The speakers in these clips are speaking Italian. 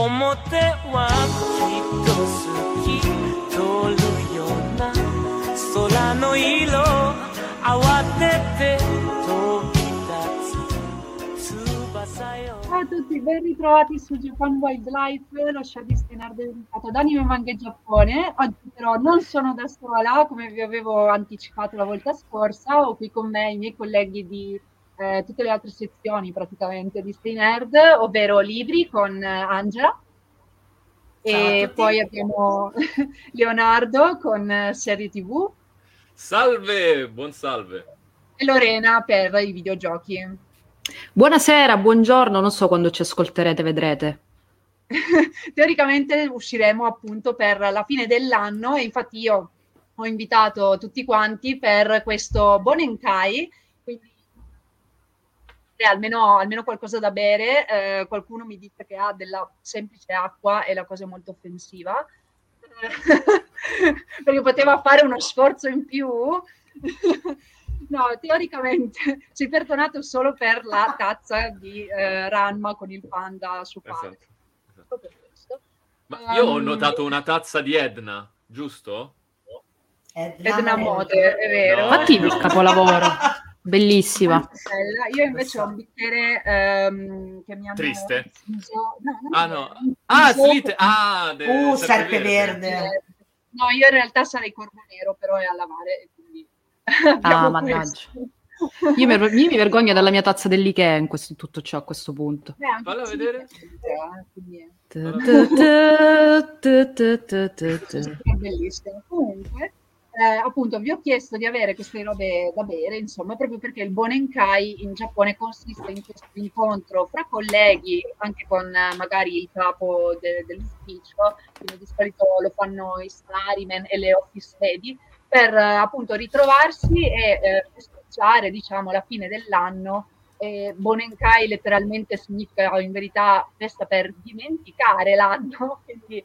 表はきっと好き通るような空の色慌てて飛び立つ翼よ Ciao a tutti, ben ritrovati su Japan Wildlife, lo show di Stenar dedicato ad anime, manga e Giappone. Oggi però non sono da sola, come vi avevo anticipato la volta scorsa, ho qui con me i miei colleghi di eh, tutte le altre sezioni praticamente di Stay Nerd, ovvero libri con eh, Angela. E poi abbiamo Leonardo con eh, serie TV Salve, buon salve. e Lorena per i videogiochi. Buonasera, buongiorno, non so quando ci ascolterete, vedrete. Teoricamente usciremo appunto per la fine dell'anno e infatti io ho invitato tutti quanti per questo Bonenkai, eh, almeno, almeno qualcosa da bere. Eh, qualcuno mi dice che ha della semplice acqua e la cosa è molto offensiva. Perché poteva fare uno sforzo in più. No, teoricamente sei perdonato solo per la tazza di eh, Ranma con il panda su pane. Esatto, esatto. Ma io ho Ehm, notato una tazza di Edna, giusto? Edna Mode, è vero. No. Fatti il capolavoro, bellissima. Io invece ho un bicchiere ehm, che mi hanno Triste? no, Ah no. Ah, slite. Ah, de- Uh, serpe serpe verde. No, io in realtà sarei corvo nero, però è a lavare, e quindi Ah, mannaggia. Io mi, io mi vergogno della mia tazza dell'Ikea in questo, tutto ciò a questo punto. Anche Fallo vedere. eh, è bellissimo. Comunque, eh, appunto, vi ho chiesto di avere queste robe da bere, insomma, proprio perché il Bonenkai in Giappone consiste in questo incontro fra colleghi, anche con eh, magari il capo de- dell'ufficio, quindi di solito lo fanno i salaryman e le office lady, per eh, appunto ritrovarsi e eh, festeggiare, diciamo, la fine dell'anno. E Bonenkai letteralmente significa in verità festa per dimenticare l'anno, quindi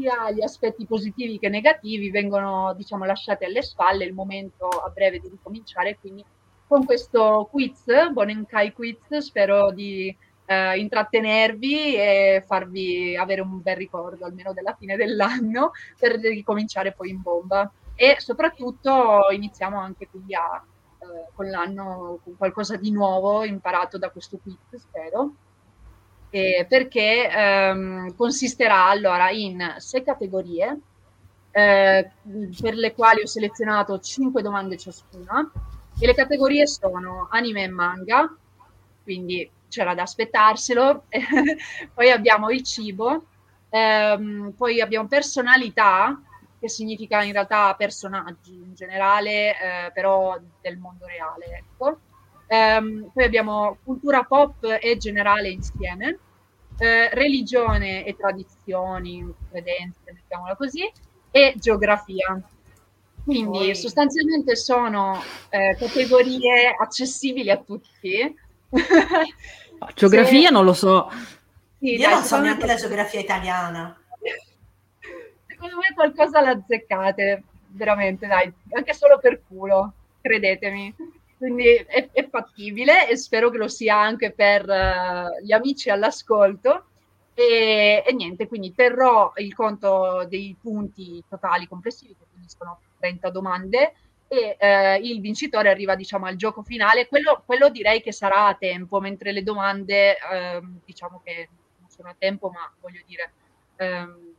sia gli aspetti positivi che negativi vengono diciamo lasciati alle spalle, il momento a breve di ricominciare, quindi con questo quiz, Bonenkai quiz, spero di eh, intrattenervi e farvi avere un bel ricordo almeno della fine dell'anno per ricominciare poi in bomba. E soprattutto iniziamo anche quindi a, eh, con l'anno con qualcosa di nuovo imparato da questo quiz, spero. Eh, perché ehm, consisterà allora in sei categorie eh, per le quali ho selezionato cinque domande ciascuna e le categorie sono anime e manga, quindi c'era da aspettarselo, poi abbiamo il cibo, ehm, poi abbiamo personalità, che significa in realtà personaggi in generale, eh, però del mondo reale, ecco. Ehm, poi abbiamo cultura pop e generale insieme, eh, religione e tradizioni, credenze, mettiamola così, e geografia. Quindi Poi- sostanzialmente sono eh, categorie accessibili a tutti. Geografia Se- non lo so. sì, Io dai, non so neanche la geografia italiana. Secondo me qualcosa l'azzeccate, veramente, dai, anche solo per culo, credetemi. Quindi è, è fattibile e spero che lo sia anche per eh, gli amici all'ascolto. E, e niente, quindi terrò il conto dei punti totali complessivi, che quindi sono 30 domande, e eh, il vincitore arriva diciamo al gioco finale. Quello, quello direi che sarà a tempo, mentre le domande ehm, diciamo che non sono a tempo, ma voglio dire... ehm,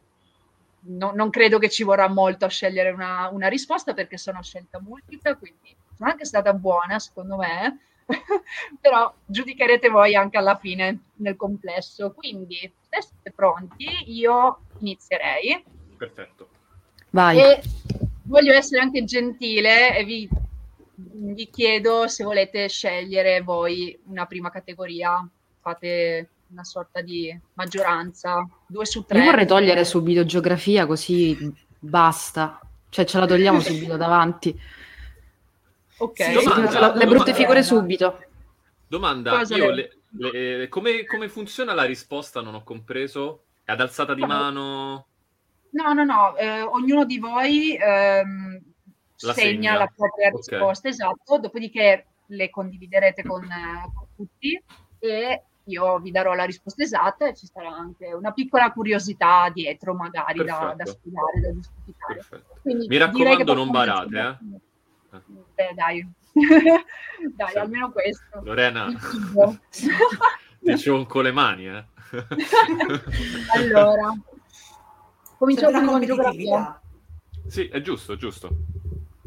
no- non credo che ci vorrà molto a scegliere una, una risposta perché sono scelta multipla, quindi sono anche stata buona secondo me, però giudicherete voi anche alla fine nel complesso. Quindi, se siete pronti, io inizierei Perfetto. Vai. e voglio essere anche gentile e vi, vi chiedo se volete scegliere voi una prima categoria, fate una sorta di maggioranza, due su tre. Io vorrei togliere subito geografia così basta. Cioè ce la togliamo subito davanti. Ok. Sì, Domanda, la- le brutte figure subito. Domanda, le- le- le- come, come funziona la risposta? Non ho compreso. È ad alzata di No. mano? No, no, no, eh, ognuno di voi ehm, La segna, segna. la propria Ok. risposta, esatto, dopodiché le condividerete con, eh, con tutti e io vi darò la risposta esatta e ci sarà anche una piccola curiosità dietro, magari da, da spiegare, da giustificare. Quindi Mi raccomando, non barate, eh. Eh, dai, dai, Sì. almeno questo. Lorena, ti cionco le mani, eh? allora, cominciamo Serve la con geografia. Sì, è giusto, giusto.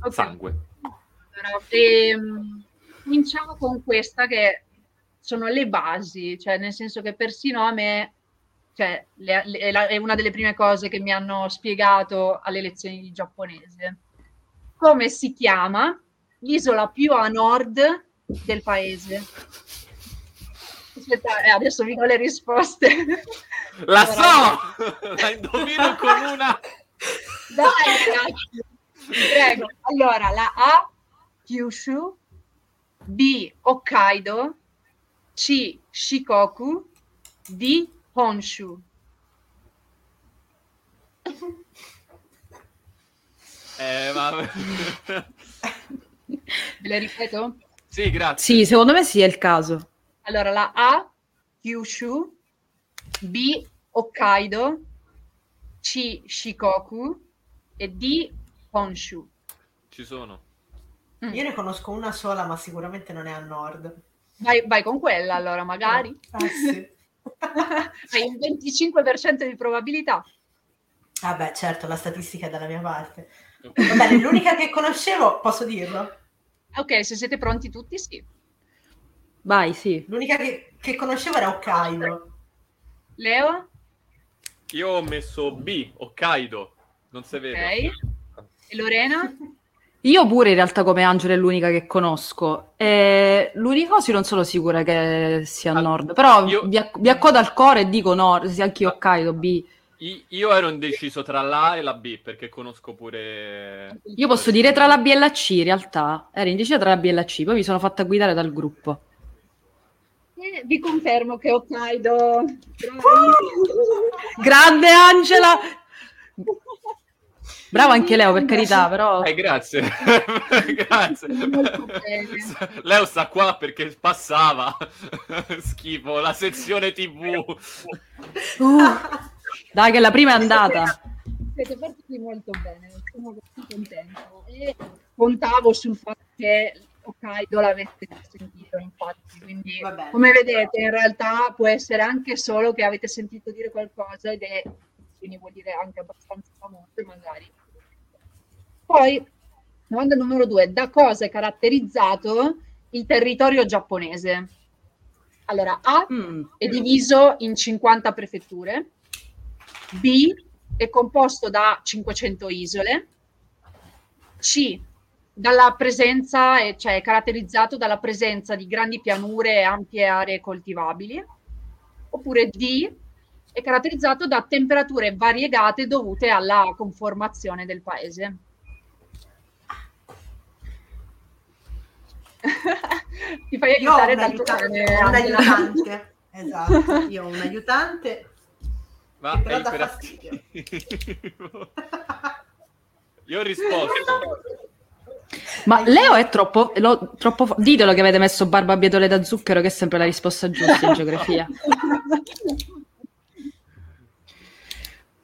Ok. Sangue. Allora, ehm, cominciamo con questa che sono le basi, cioè nel senso che persino a me, cioè, le- le- è, la- è una delle prime cose che mi hanno spiegato alle lezioni di giapponese. Come si chiama l'isola più a nord del paese? Aspetta, eh, adesso vi do le risposte. La so! La indovino con una... Dai, ragazzi, prego. Allora, la A, Kyushu, B, Hokkaido, C, Shikoku, D, Honshu. Eh, ma... Ve le ripeto? sì, grazie. Sì, secondo me sì, è il caso. Allora, la A, Kyushu, B, Hokkaido, C, Shikoku e D, Honshu. Ci sono. Mm. Io ne conosco una sola, ma sicuramente non è a nord. Vai, vai con quella allora, magari. Ah, sì. Hai un 25% di probabilità. Vabbè, certo, la statistica è dalla mia parte. Va bene, l'unica che conoscevo, posso dirlo? Ok, se siete pronti tutti, sì. Vai, sì. L'unica che, che conoscevo era Hokkaido. Leo? Io ho messo B, Hokkaido. Non si Ok. vede. E Lorena? Io pure in realtà come Angela è l'unica che conosco. E l'Unicosi non sono sicura che sia a Ah, nord, però io- mi, acc- accodo al core e dico nord, sia anche io Hokkaido, B. Io ero indeciso tra la A e la B perché conosco pure... Io posso dire tra la B e la C in realtà. Ero indecisa tra la B e la C, poi mi sono fatta guidare dal gruppo. Eh, vi confermo che Hokkaido. Grande Angela! Bravo anche Leo, per carità, però... Eh, grazie. grazie. Leo sta qua perché passava. Schifo, la sezione TV. Uh, dai, che la prima è andata. Siete partiti molto bene, sono molto contento. E contavo sul fatto che Hokkaido l'avete sentito, infatti. Quindi, bene. come vedete, in realtà può essere anche solo che avete sentito dire qualcosa ed è, quindi vuol dire anche abbastanza famoso, magari. Poi, domanda numero due, da cosa è caratterizzato il territorio giapponese? Allora, A Mm. è diviso in 50 prefetture, B è composto da 500 isole, C dalla presenza, è- cioè è caratterizzato dalla presenza di grandi pianure e ampie aree coltivabili, oppure D è caratterizzato da temperature variegate dovute alla conformazione del paese. Ti fai aiutare un, dal tuo aiutante. Esatto, io ho un aiutante. Ma Che però è iperattivo. Io ho risposto. Ma Leo è troppo, lo- troppo... Ditelo che avete messo barba bietole da zucchero, che è sempre la risposta giusta in geografia.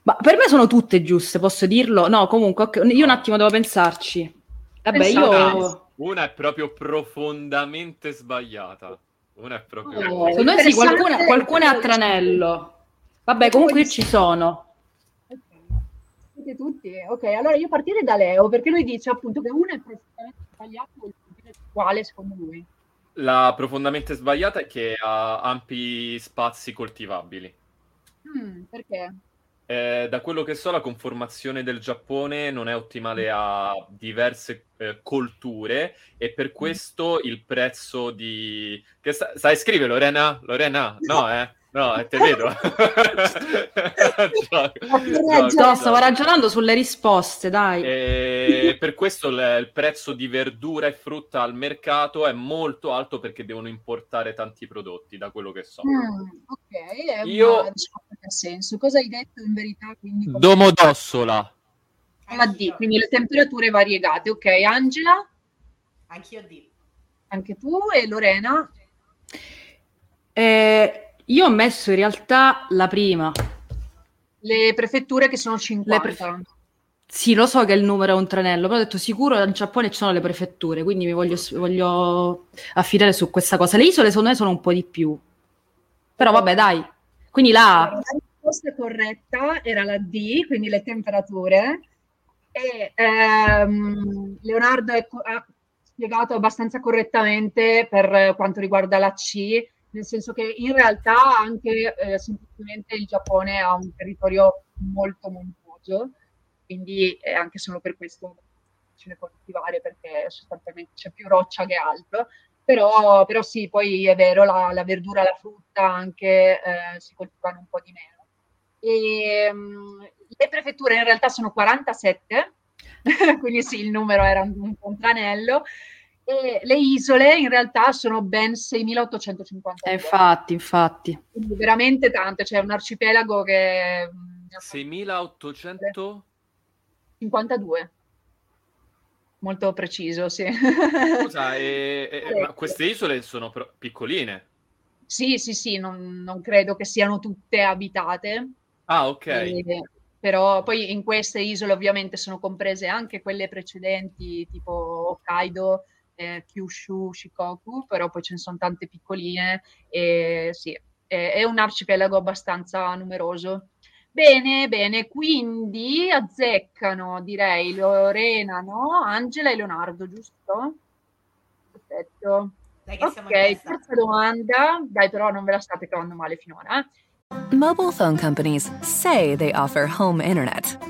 Ma per me sono tutte giuste, posso dirlo? No, comunque, io un attimo devo pensarci. Vabbè, Pensavo- io... Una è proprio profondamente sbagliata. Una è proprio... Oh. Secondo me sì, Interessante. qualcuno, qualcuno è a tranello. Vabbè, comunque ci sono. Siete tutti? Ok, allora io partirei da Leo, perché lui dice appunto che uno è profondamente sbagliato, vuol dire quale secondo lui? La profondamente sbagliata è che ha ampi spazi coltivabili. Mm, perché? Eh, da quello che so, la conformazione del Giappone non è ottimale a diverse eh, colture e per questo il prezzo di... Che sta... Sai scrivere, Lorena? Lorena? No, eh? No, eh, te vedo. No, stavo gioco. ragionando sulle risposte, dai. E per questo il, il prezzo di verdura e frutta al mercato è molto alto perché devono importare tanti prodotti, da quello che so. Mm, ok, è Io- una risposta che ha senso. Cosa hai detto in verità? Quindi, come- Domodossola. la D, quindi le temperature variegate. Ok, Angela, Anch'io D. anche tu e Lorena. Eh, io ho messo in realtà la prima. Le prefetture che sono 50. Le prefe- Sì, lo so che il numero è un tranello, però ho detto sicuro in Giappone ci sono le prefetture, quindi mi voglio, voglio affidare su questa cosa. Le isole secondo me sono un po' di più. Però vabbè, dai. Quindi la La risposta corretta era la D, quindi le temperature. E ehm, Leonardo è ha spiegato abbastanza correttamente per quanto riguarda la C, nel senso che in realtà anche eh, semplicemente il Giappone ha un territorio molto montuoso, quindi è anche solo per questo difficile coltivare perché sostanzialmente c'è più roccia che altro. Però, però sì, poi è vero, la, la verdura, la frutta anche eh, si coltivano un po' di meno. E, mm, le prefetture in realtà sono 47, quindi sì, il numero era un, un tranello, e le isole in realtà sono ben 6.850. Eh, infatti, infatti. Quindi veramente tante, c'è un arcipelago che... mm, ne ha 6800? 52. Molto preciso, sì. Scusa, e- e- ma queste isole sono pro- piccoline. Sì, sì, sì, non, non credo che siano tutte abitate. Ah, ok. Eh, però poi in queste isole ovviamente sono comprese anche quelle precedenti, tipo Hokkaido, eh, Kyushu, Shikoku, però poi ce ne sono tante piccoline e sì, è, è un arcipelago abbastanza numeroso. Bene, bene, quindi azzeccano, direi, Lorena, no? Angela e Leonardo, giusto? Perfetto. Dai Ok, terza domanda. Dai, però non ve la state cavando male finora. Mobile phone companies say they offer home internet.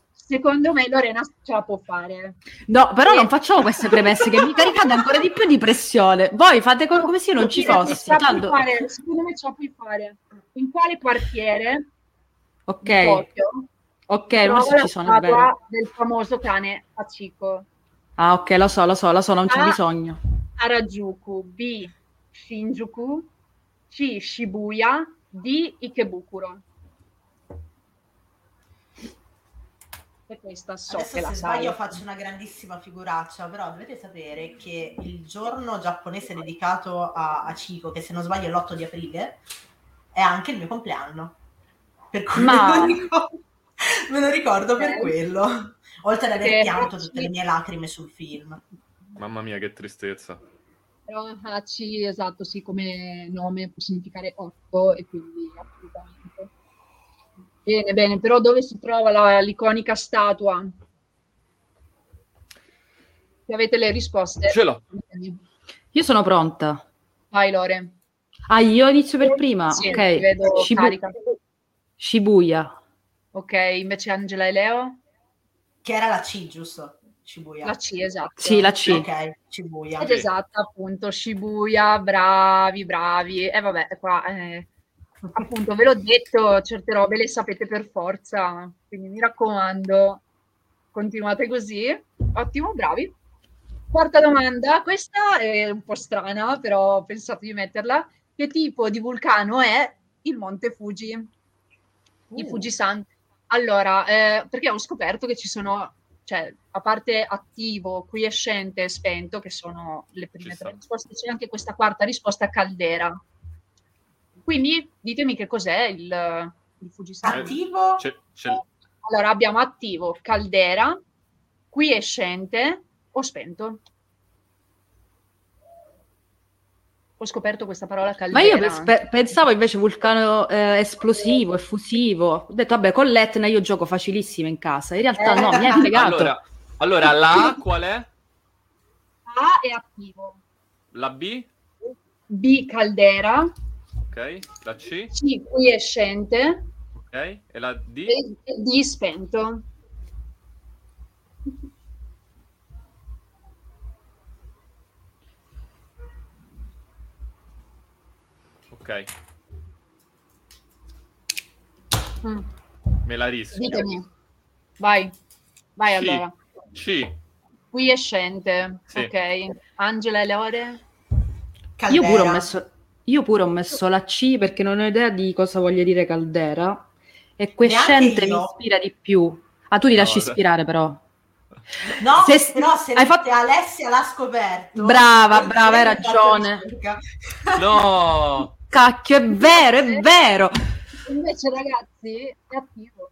secondo me, Lorena ce la può fare. No, però Eh. non facciamo queste premesse che mi caricate ancora di più di pressione. Voi fate co- come se io non ci fossi. Tanto... fare, secondo me ce la puoi fare. In quale quartiere Ok, Tokyo ok, non so ci sono, statua del famoso cane Hachiko? Ah, ok, lo so, lo so, lo so, non c'è Ah. bisogno. Harajuku, B. Shinjuku, C. Shibuya, D. Ikebukuro. E questa so Adesso che la se sai. sbaglio faccio una grandissima figuraccia, però dovete sapere che il giorno giapponese dedicato a, a Chico, che se non sbaglio è l'8 di aprile, è anche il mio compleanno. Per cui Ma- me, lo ricordo, me lo ricordo per Ok. quello. Oltre ad aver Eh, pianto tutte le mie lacrime sul film. Mamma mia, che tristezza. Però Hachi, esatto, sì, come nome può significare otto e quindi assolutamente. Bene, bene, però dove si trova la- l'iconica statua? Se avete le risposte. Ce l'ho. Io sono pronta. Vai Lore. Ah, io inizio per prima. Sì, ok. ti vedo Shibu- carica. Shibuya. Ok, invece Angela e Leo? Che era la C, giusto? Shibuya. La C, esatto. Sì, la C. Ok, Shibuya. Ed esatto, appunto, Shibuya, bravi, bravi. E vabbè, qua, eh, appunto, ve l'ho detto, certe robe le sapete per forza, quindi mi raccomando, continuate così. Ottimo, bravi. Quarta domanda, questa è un po' strana, però ho pensato di metterla. Che tipo di vulcano è il Monte Fuji? Il Uh. Fujisan. Allora, eh, perché ho scoperto che ci sono, cioè, a parte attivo, quiescente e spento, che sono le prime Ci tre sta. risposte, c'è anche questa quarta risposta, caldera. Quindi ditemi che cos'è il, il Fujisan. Attivo? C'è- c'è- Allora, abbiamo attivo, caldera, quiescente o spento. Ho scoperto questa parola Ma caldera. io pens- pe- pensavo invece vulcano eh, esplosivo, effusivo. Ho detto, vabbè, con l'Etna io gioco facilissimo in casa. In realtà no, mi ha fregato. Allora, allora, la A qual è? A è attivo, La B? B caldera, Ok. La C? C quiescente Ok. E la D? e, e D spento. Ok. Mm. Me la rischio. Ditemi. Vai, vai C. allora. C. Quiescente, Sì. ok. Angela e Lore? Io pure, ho Caldera. messo, io pure ho messo la C perché non ho idea di cosa voglia dire caldera. E quiescente mi ispira di più. Ah, tu ti No, lasci se- ispirare però. No, Se- però se hai fatto- Alessia l'ha scoperto. Brava, brava, hai ragione. No! Cacchio, è vero, è vero. Invece ragazzi è attivo.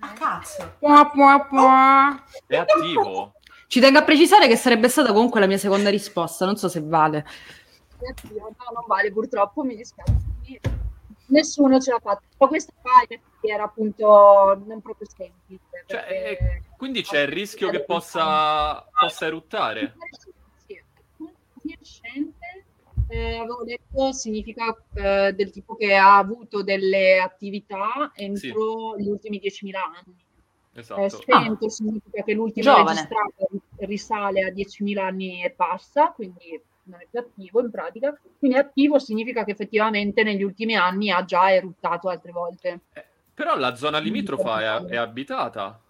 Ah, cazzo. Pua, pua, pua. È attivo. Ci tengo a precisare che sarebbe stata comunque la mia seconda risposta, non so se vale. No, non vale purtroppo, mi dispiace. Nessuno ce l'ha fatta. Ma questa effetti era appunto non proprio semplice. Cioè, perché- eh, quindi c'è il rischio che possa, possa eruttare. Sì. Quiescente, eh, avevo detto, significa eh, del tipo che ha avuto delle attività entro gli ultimi 10.000 anni. Eh, Esatto. spento significa che l'ultimo Giovane. registrato risale a 10.000 anni e passa, quindi non è più attivo in pratica. Quindi attivo significa che effettivamente negli ultimi anni ha già eruttato altre volte. Eh, Però la zona limitrofa è, è abitata.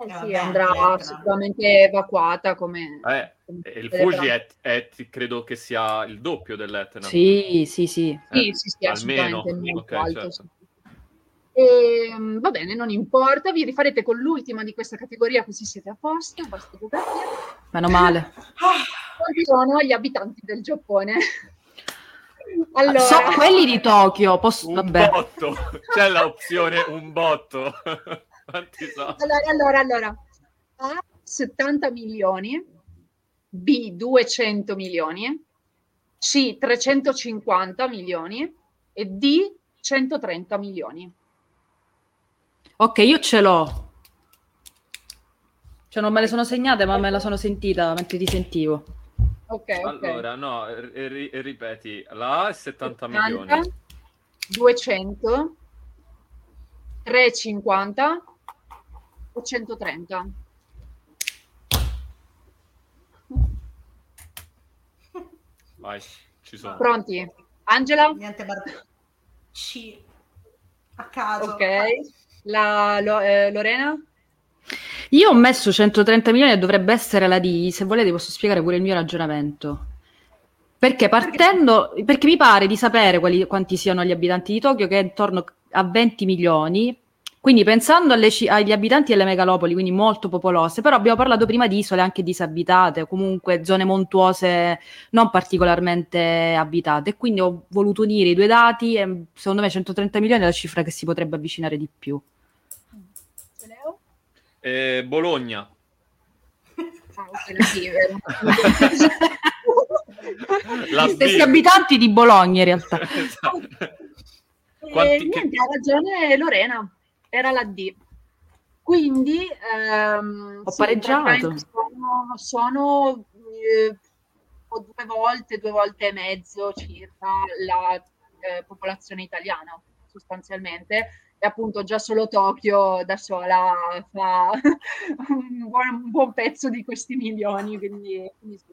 Eh Eh, sì, vabbè, andrà sicuramente evacuata come... Eh, come il Fuji è, è- credo che sia il doppio dell'Etna. Sì, sì, sì. Sì, Eh, sì, sì, almeno. assolutamente molto Ok, alto. certo. Sì. Ehm, va bene, non importa, vi rifarete con l'ultima di questa categoria così siete a posto, basta. Meno male. Quanti sono gli abitanti del Giappone? Allora, So quelli di Tokyo, posso... Un vabbè. botto. C'è l'opzione un botto. Sono? allora, allora, allora, A 70 milioni, B 200 milioni, C 350 milioni e D 130 milioni. Ok, io ce l'ho. Cioè non me le sono segnate, ma me la sono sentita mentre ti sentivo. Ok. Allora, no, ri- ri- ripeti, la A è 70 70, milioni. 200, 350 o 130. Vai, ci sono. Pronti? Angela? Niente, guarda. C. A caso. Ok. La, Lo- eh, Lorena? Io ho messo 130 milioni e dovrebbe essere la D. Se volete posso spiegare pure il mio ragionamento. Perché partendo, perché mi pare di sapere quali- quanti siano gli abitanti di Tokyo, che è intorno a 20 milioni. Quindi pensando alle agli abitanti delle megalopoli, quindi molto popolose, però abbiamo parlato prima di isole anche disabitate, o comunque zone montuose non particolarmente abitate. Quindi ho voluto unire i due dati e secondo me 130 milioni è la cifra che si potrebbe avvicinare di più. Eh, Bologna. La stessi abitanti di Bologna in realtà. Esatto. Eh, Quanti- che- niente, ha ragione Lorena, era la D. Quindi ehm, Ho sì, pareggiato. Sono, sono, eh, due volte, due volte e mezzo circa la eh, popolazione italiana, sostanzialmente. E appunto già solo Tokyo da sola fa un buon, un buon pezzo di questi milioni. Quindi, quindi sì.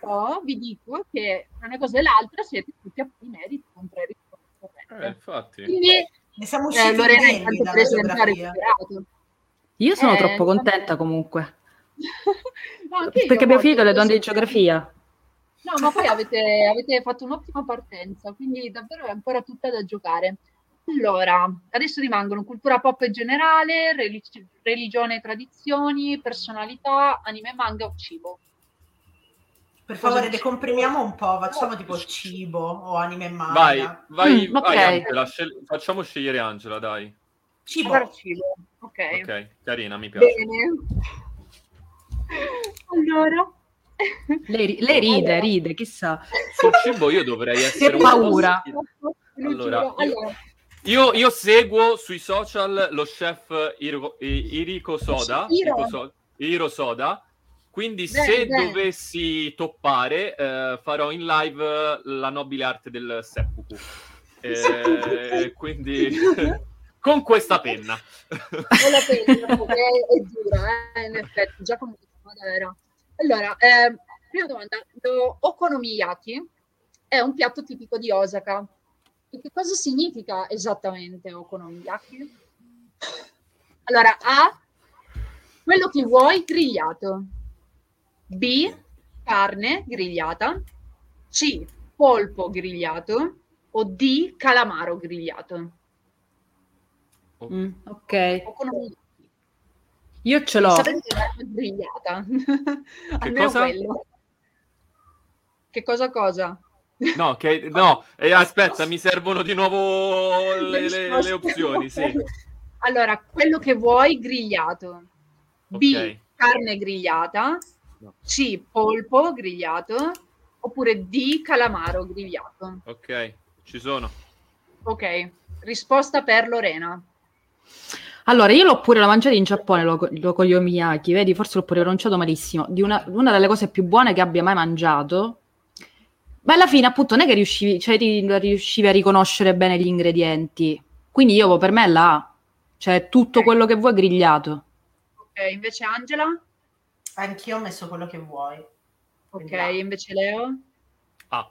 Però vi dico che una cosa e l'altra siete tutti a pari meriti con tre risposte corrette. Eh, infatti. Quindi Ne siamo eh, usciti Lorena intanto dalla presentare geografia. recuperato. Io sono Eh, troppo contenta comunque. No, anche io Perché abbiamo finito le domande di geografia. No, ma poi avete, avete fatto un'ottima partenza, quindi davvero è ancora tutta da giocare. Allora, adesso rimangono cultura pop generale, relig- religione e tradizioni, personalità, anime e manga o cibo. Per favore, decomprimiamo un po', facciamo tipo cibo o anime e manga. Vai, vai, Mm, vai ok. Angela, scel- facciamo scegliere Angela, dai. Cibo. Allora, cibo, ok. Ok, carina, mi piace. Bene. Allora. Lei, ri- lei ride, Allora. ride, chissà. Sul cibo io dovrei essere po' paura. Allora, allora, Io, io seguo sui social lo chef Iro- I- Iriko Soda, Iro. So- Iro Soda, quindi Bene, se bene. dovessi toppare eh, farò in live la nobile arte del seppuku. Eh, quindi con questa penna. Ho la penna, perché è, dura, eh, in effetti, già come era. Allora, eh, prima domanda, lo okonomiyaki è un piatto tipico di Osaka. E che cosa significa esattamente okonomiyaki? Allora, A, quello che vuoi grigliato. B, carne grigliata. C, polpo grigliato. O D, calamaro grigliato. Mm, ok, Okonomiyaki. io ce l'ho. Sapete che è grigliata. Almeno cosa? quello. Che cosa cosa? No, che, no eh, aspetta, mi servono di nuovo le, le- le opzioni, sì. Allora, quello che vuoi grigliato. B, Ok. carne grigliata. C, polpo grigliato. Oppure D, calamaro grigliato. Ok, ci sono. Ok, risposta per Lorena. Allora, io l'ho pure la mangiata in Giappone, lo, lo con gli omiyaki, vedi, forse l'ho pure pronunciato malissimo. Di una, una delle cose più buone che abbia mai mangiato. Ma alla fine, appunto, non è che riuscivi, cioè, riuscivi a riconoscere bene gli ingredienti. Quindi io, per me, è la A. Cioè, tutto Ok. quello che vuoi grigliato. Ok, invece Angela? Anch'io ho messo quello che vuoi. Ok, invece Leo? Ah,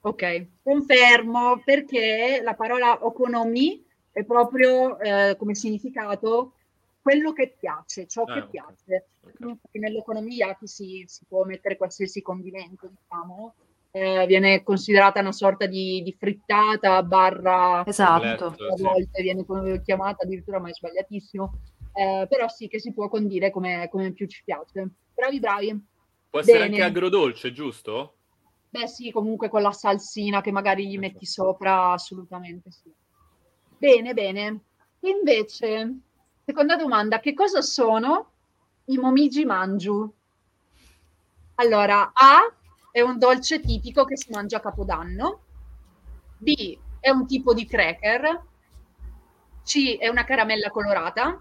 Ok, confermo perché la parola okonomi è proprio eh, come significato quello che piace, ciò Ah, che ok. piace. ok. Infatti Nell'economia si, si può mettere qualsiasi condimento, diciamo, eh, viene considerata una sorta di, di frittata barra Esatto. A sì. volte viene co- chiamata addirittura, ma è sbagliatissimo. Eh, però sì che si può condire come, come più ci piace. Bravi, bravi. Può essere Bene. anche agrodolce, giusto? Beh, sì, comunque con la salsina che magari gli metti sopra, assolutamente sì. Bene, bene. Invece, seconda domanda, che cosa sono i momiji manju? Allora, A è un dolce tipico che si mangia a Capodanno. B è un tipo di cracker. C è una caramella colorata.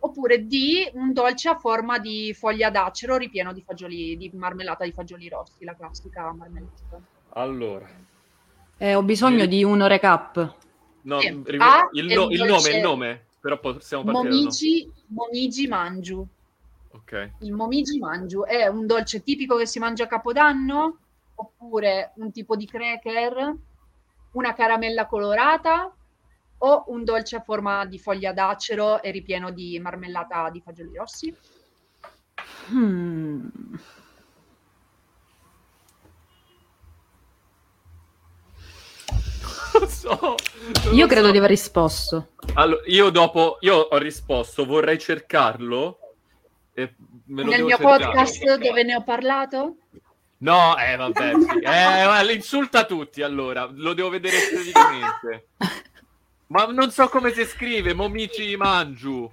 Oppure D, un dolce a forma di foglia d'acero ripieno di fagioli, di marmellata di fagioli rossi, la classica marmellata. Allora, Eh, ho bisogno di un recap. no, Sì. ri- A il, è no- il nome, il nome, però possiamo partire. Momiji, momiji manju. Ok, Il momiji manju è un dolce tipico che si mangia a Capodanno, oppure un tipo di cracker, una caramella colorata o un dolce a forma di foglia d'acero e ripieno di marmellata di fagioli rossi? Hmm. non so. Io credo so. di aver risposto. Allora, io dopo, io ho risposto, vorrei cercarlo. E me lo Nel devo mio cercare. podcast dove ne ho parlato? No, eh, vabbè, sì. Eh, le insulta tutti allora, lo devo vedere esteticamente. Ma non so come si scrive, Momici Mangiu.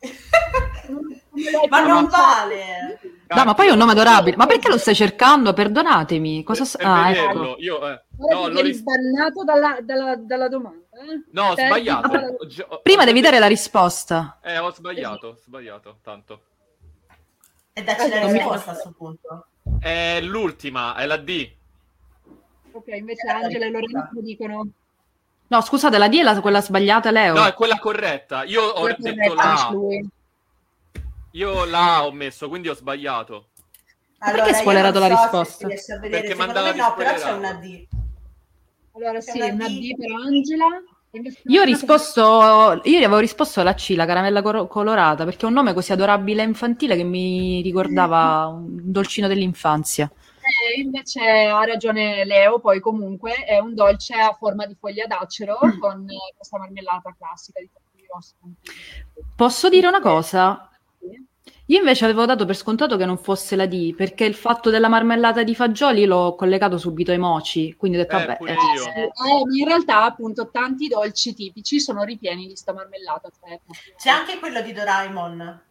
Ma non vale! No, ma poi è un nome adorabile. Ma perché lo stai cercando? Perdonatemi. Cosa s- per ah, ecco. io, eh, Ora no, l'ho ris- sbannato dalla, dalla- dalla domanda. eh? no, ho sbagliato. Prima devi dare la risposta. Eh, ho sbagliato, ho sbagliato, tanto. E dacci la risposta a questo punto. È l'ultima, è la D. Ok, invece Angela e Lorenzo dicono No, scusate, la D è la- quella sbagliata, Leo. No, è quella corretta. Io ho quella detto la A. Io la A ho messo, quindi ho sbagliato. perché hai io spoilerato non la so risposta? Perché Secondo mandava me no, però c'è una D. Allora C'è sì, una una D. D per Angela. Io ho risposto, io gli avevo risposto alla C, la caramella cor- colorata, perché è un nome così adorabile e infantile che mi ricordava un dolcino dell'infanzia. Eh, invece ha ragione Leo, poi comunque è un dolce a forma di foglia d'acero Mm. con questa marmellata classica di rossi. Posso dire una cosa? Io invece avevo dato per scontato che non fosse la D, perché il fatto della marmellata di fagioli l'ho collegato subito ai moci, quindi ho detto, Eh, vabbè, eh. Eh, in realtà appunto tanti dolci tipici sono ripieni di sta marmellata. cioè, C'è anche quello di Doraemon.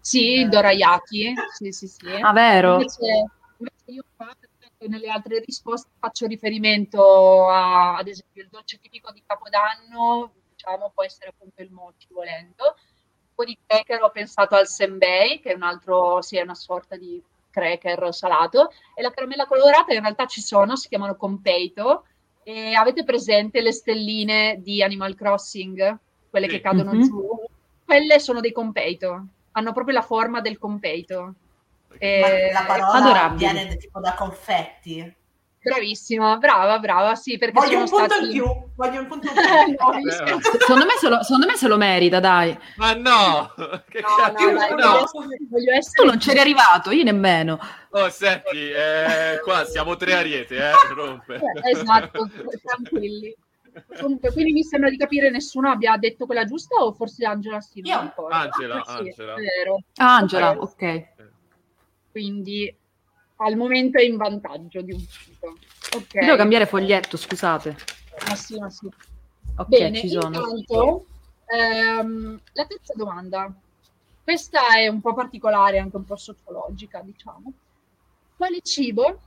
Sì, il dorayaki, sì sì sì. ah, vero? Invece, invece io nelle altre risposte faccio riferimento a, ad esempio, il dolce tipico di Capodanno, diciamo, può essere appunto il mochi volendo. Un po' di cracker ho pensato al senbei, che è un altro, sì, è una sorta di cracker salato, e la caramella colorata in realtà ci sono, si chiamano compeito, e avete presente le stelline di Animal Crossing, quelle Sì. che cadono Mhm. giù? Quelle sono dei compeito, hanno proprio la forma del compeito. Eh, Ma la parola adorabili. viene tipo da confetti. Bravissima, brava, brava, sì, perché Voglio un punto stati... in più. Voglio un punto in più. Eh. Secondo me, se lo, secondo me se lo merita, dai. Ma no! Che No, cazzo? no, dai, no. voglio essere, Tu non c'eri arrivato, io nemmeno. Oh, senti, eh, qua siamo tre ariete, eh, rompe. Eh, Esatto, tranquilli. Comunque, quindi mi sembra di capire nessuno abbia detto quella giusta o forse Angela sì, non Io. ricordo. Angela, Ah, sì, Angela. è vero. Ah, Angela, Ok. ok. Quindi al momento è in vantaggio di un punto. Ok. Io devo cambiare foglietto, scusate. Ma sì, ma sì. Ok, Bene, ci sono. intanto ehm, la terza domanda. Questa è un po' particolare, anche un po' sociologica, diciamo. Quale cibo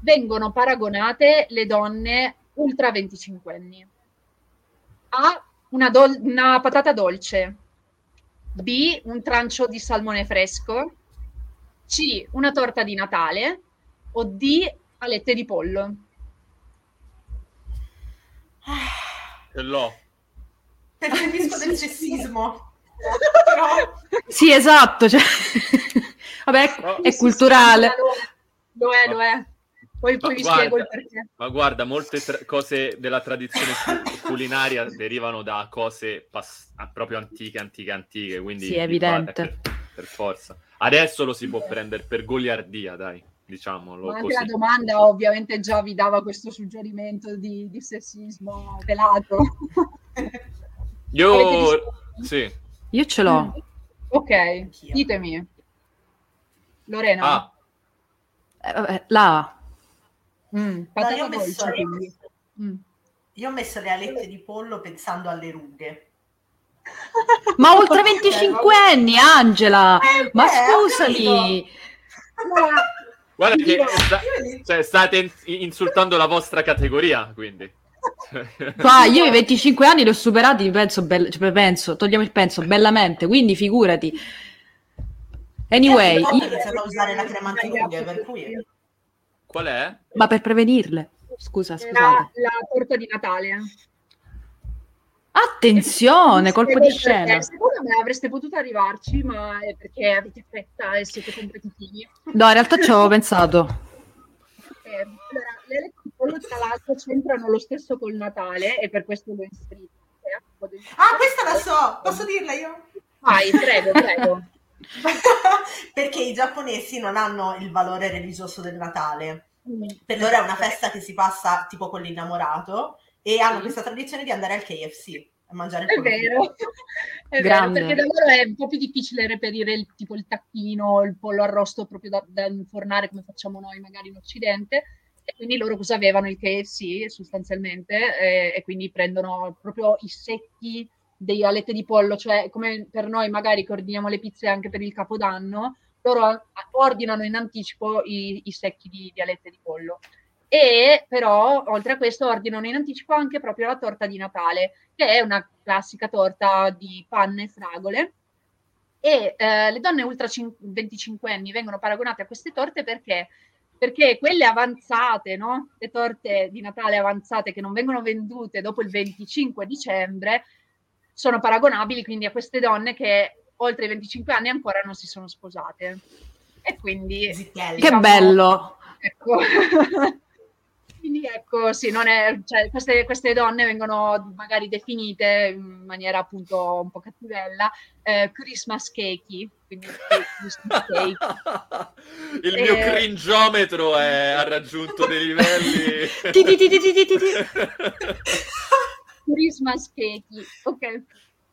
vengono paragonate le donne ultra 25 anni? A. Una, dol- una patata dolce. B. Un trancio di salmone fresco. C. Una torta di Natale. O D. Alette di pollo. Ce l'ho. Percepisco del sessismo. Però Sì, esatto. cioè- Vabbè, è, No. è culturale. Lo è, lo è. Poi, poi Ma vi guarda, spiego il perché. Ma guarda, molte tra- cose della tradizione cu- culinaria derivano da cose pass- proprio antiche, antiche, antiche. Quindi Sì, è evidente. Per, per forza. Adesso lo si può prendere per goliardia, dai, diciamolo Ma anche così. la domanda ovviamente già vi dava questo suggerimento di, di sessismo velato. Avete Io, sì. Io ce l'ho. Ok, Anch'io. ditemi. Lorena, Ah, Eh, vabbè, la A. Mm, patata io ho messo-. Mm. io ho messo le alette di pollo pensando alle rughe. Ma oltre 25 anni, Angela! Ma Eh, ho scusami! Ma- guarda che sta- cioè, state in- insultando la vostra categoria, quindi. Qua, io i 25 anni li ho superati, penso, bell- cioè, penso, togliamo il penso, bellamente, quindi figurati. Anyway, Io ho io- iniziato a usare la crema antirughe, per cui... Qual è? ma per prevenirle. Scusa, la, scusate. la torta di Natale. Attenzione, colpo di scena. Secondo me avreste potuto arrivarci, ma è perché avete fretta e siete competitivi. No, in realtà ci avevo pensato. Eh, allora, le alette di pollo tra l'altro c'entrano lo stesso col Natale e per questo l'ho inserito. Eh, Ah, questa la so! Posso dirla io? Vai, prego, prego. Perché i giapponesi non hanno il valore religioso del Natale. Mm. Per loro è una festa che si passa tipo con l'innamorato e hanno Sì. questa tradizione di andare al KFC a mangiare il È pollo vero, è Grande. vero, perché da loro è un po' più difficile reperire il, tipo il tacchino, il pollo arrosto proprio da, da infornare come facciamo noi magari in Occidente. E quindi loro cosa avevano? Il KFC sostanzialmente, e, e quindi prendono proprio i secchi dei alette di pollo, cioè come per noi magari che ordiniamo le pizze anche per il Capodanno, loro ordinano in anticipo i, i secchi di, di alette di pollo. E però, oltre a questo, ordinano in anticipo anche proprio la torta di Natale, che è una classica torta di panne e fragole. E eh, le donne ultra cin- 25 anni vengono paragonate a queste torte perché? Perché quelle avanzate, no? Le torte di Natale avanzate che non vengono vendute dopo il 25 dicembre, sono paragonabili quindi a queste donne che oltre i 25 anni ancora non si sono sposate. E quindi Zittelli. Che bello! Ecco. quindi ecco, sì, non è, cioè, queste, queste, donne vengono magari definite in maniera appunto un po' cattivella eh, Christmas cakey. Christmas cake. Il e... mio cringiometro è, ha raggiunto dei livelli. Christmas cakey, ok.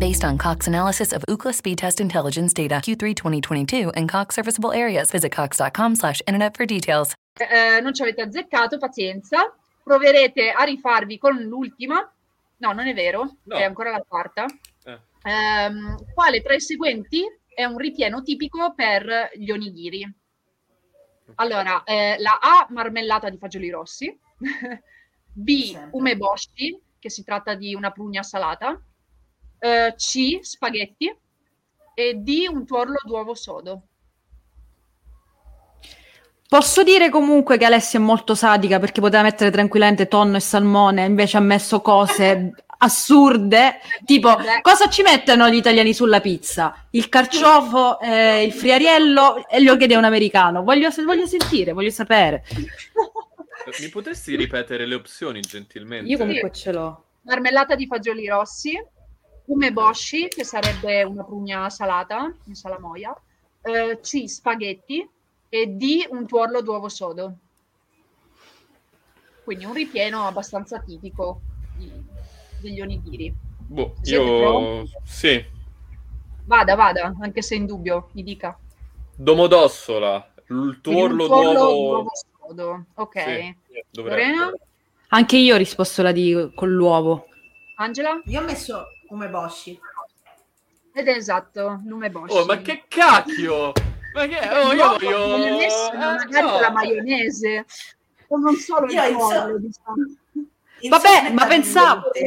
Based on Cox analysis of Ookla speed test intelligence data Q3 2022 and Cox serviceable areas, visit cox.com slash internet for details. Eh, non ci avete azzeccato, pazienza. Proverete a rifarvi con l'ultima. No, non è vero, no. è ancora la quarta. Eh. Eh, quale tra i seguenti è un ripieno tipico per gli onigiri? Allora, eh, la A, marmellata di fagioli rossi. B, umeboshi, che si tratta di una prugna salata. Uh, C, spaghetti. E D, un tuorlo d'uovo sodo. Posso dire comunque che Alessia è molto sadica perché poteva mettere tranquillamente tonno e salmone, invece ha messo cose assurde, tipo cosa ci mettono gli italiani sulla pizza? Il carciofo, eh, il friariello e gli occhi di un americano. Voglio, voglio sentire, voglio sapere. Mi potresti ripetere le opzioni gentilmente? Io comunque ce l'ho. Marmellata di fagioli rossi, umeboshi, che sarebbe una prugna salata, in salamoia, eh, C, spaghetti, e D un tuorlo d'uovo sodo. Quindi un ripieno abbastanza tipico di, degli onigiri. Boh, io sì. Vada, vada, anche se in dubbio, mi dica. Domodossola, il tuorlo, tuorlo d'uovo... sodo. Ok. Sì, Lorena? Anche io ho risposto la D con l'uovo. Angela? Io ho messo umeboshi. Ed è esatto, l'umeboshi. Oh, ma che cacchio! Ma che? Oh, io voglio... Messo, magari no. la maionese. O non solo il io pollo, diciamo. Vabbè, ma pensavo...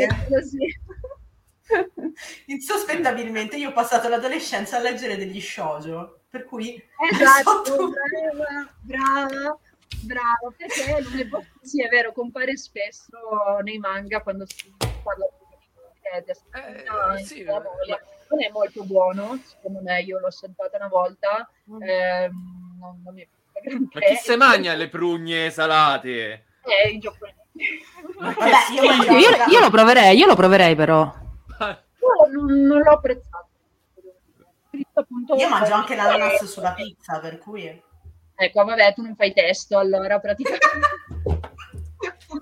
Insospettabilmente io ho passato l'adolescenza a leggere degli shoujo, per cui... Esatto, brava, brava, brava, perché l'une sì, è vero, compare spesso nei manga quando si parla di eh, sì, non è molto buono, secondo me, io l'ho assaggiata una volta, mm. eh, non, non mi Ma chi se mangia le prugne salate? Eh, in giapponese. Vabbè, io, io, io, lo proverei, io lo proverei però. Io non, non l'ho apprezzato. Appunto, io mangio anche l'ananas sulla pizza, per cui... Ecco, vabbè, tu non fai testo, allora praticamente...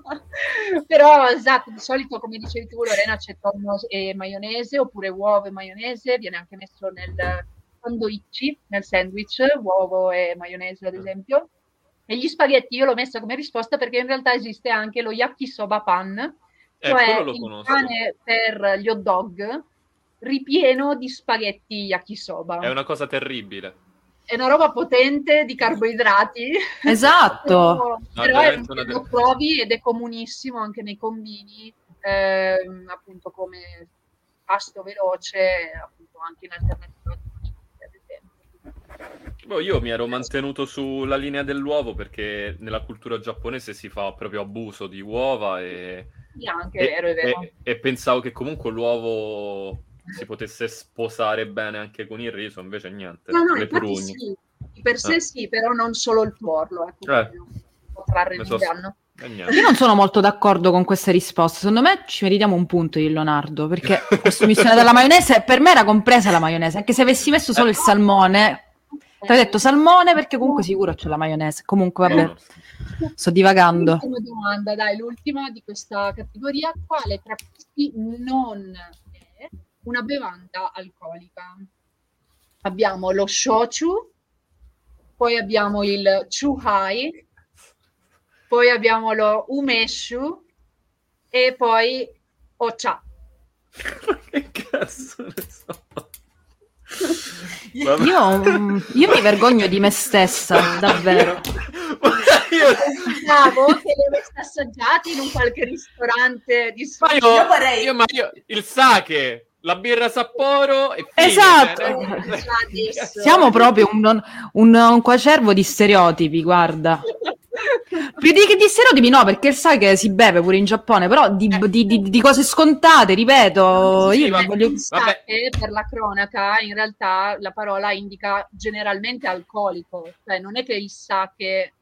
Però esatto, di solito come dicevi tu Lorena c'è tonno e maionese oppure uovo e maionese, viene anche messo nel sandwich, nel sandwich, uovo e maionese ad esempio. E gli spaghetti io l'ho messa come risposta perché in realtà esiste anche lo yakisoba pan, eh, cioè il pane per gli hot dog ripieno di spaghetti yakisoba. È una cosa terribile è una roba potente di carboidrati. Esatto. però, è, lo trovi ed è comunissimo anche nei combini, ehm, appunto come pasto veloce, appunto anche in alternativa. Boh, io mi ero mantenuto sulla linea dell'uovo perché nella cultura giapponese si fa proprio abuso di uova e, sì, anche, e, vero, vero. E, e pensavo che comunque l'uovo si potesse sposare bene anche con il riso, invece niente. No, no, le prugne. Sì. Per sé eh. sì, però non solo il tuorlo, ecco, eh. può trarre il danno. Io non sono molto d'accordo con queste risposte. Secondo me ci meritiamo un punto di Leonardo perché questa missione della maionese per me era compresa la maionese, anche se avessi messo solo il salmone. Ti ho detto salmone perché comunque sicuro c'è la maionese. Comunque vabbè, sto divagando. L'ultima domanda, dai, l'ultima di questa categoria. Quale tra questi non una bevanda alcolica. Abbiamo lo shochu, poi abbiamo il chuhai, poi abbiamo lo umeshu e poi ocha. che cazzo ne so? Io, io, mi vergogno di me stessa, davvero. io pensavo che le avessi assaggiate in un qualche ristorante di ma io, io, vorrei... io, ma io il sake la birra Sapporo e fine, Esatto. eh. Adesso. Siamo proprio un, un, un quacervo di stereotipi, guarda. Più di che di stereotipi no, perché sai che si beve pure in Giappone, però di, di- di- di cose scontate, ripeto, Sì, io ma- voglio... Sake, per la cronaca, in realtà la parola indica generalmente alcolico, cioè non è che il sake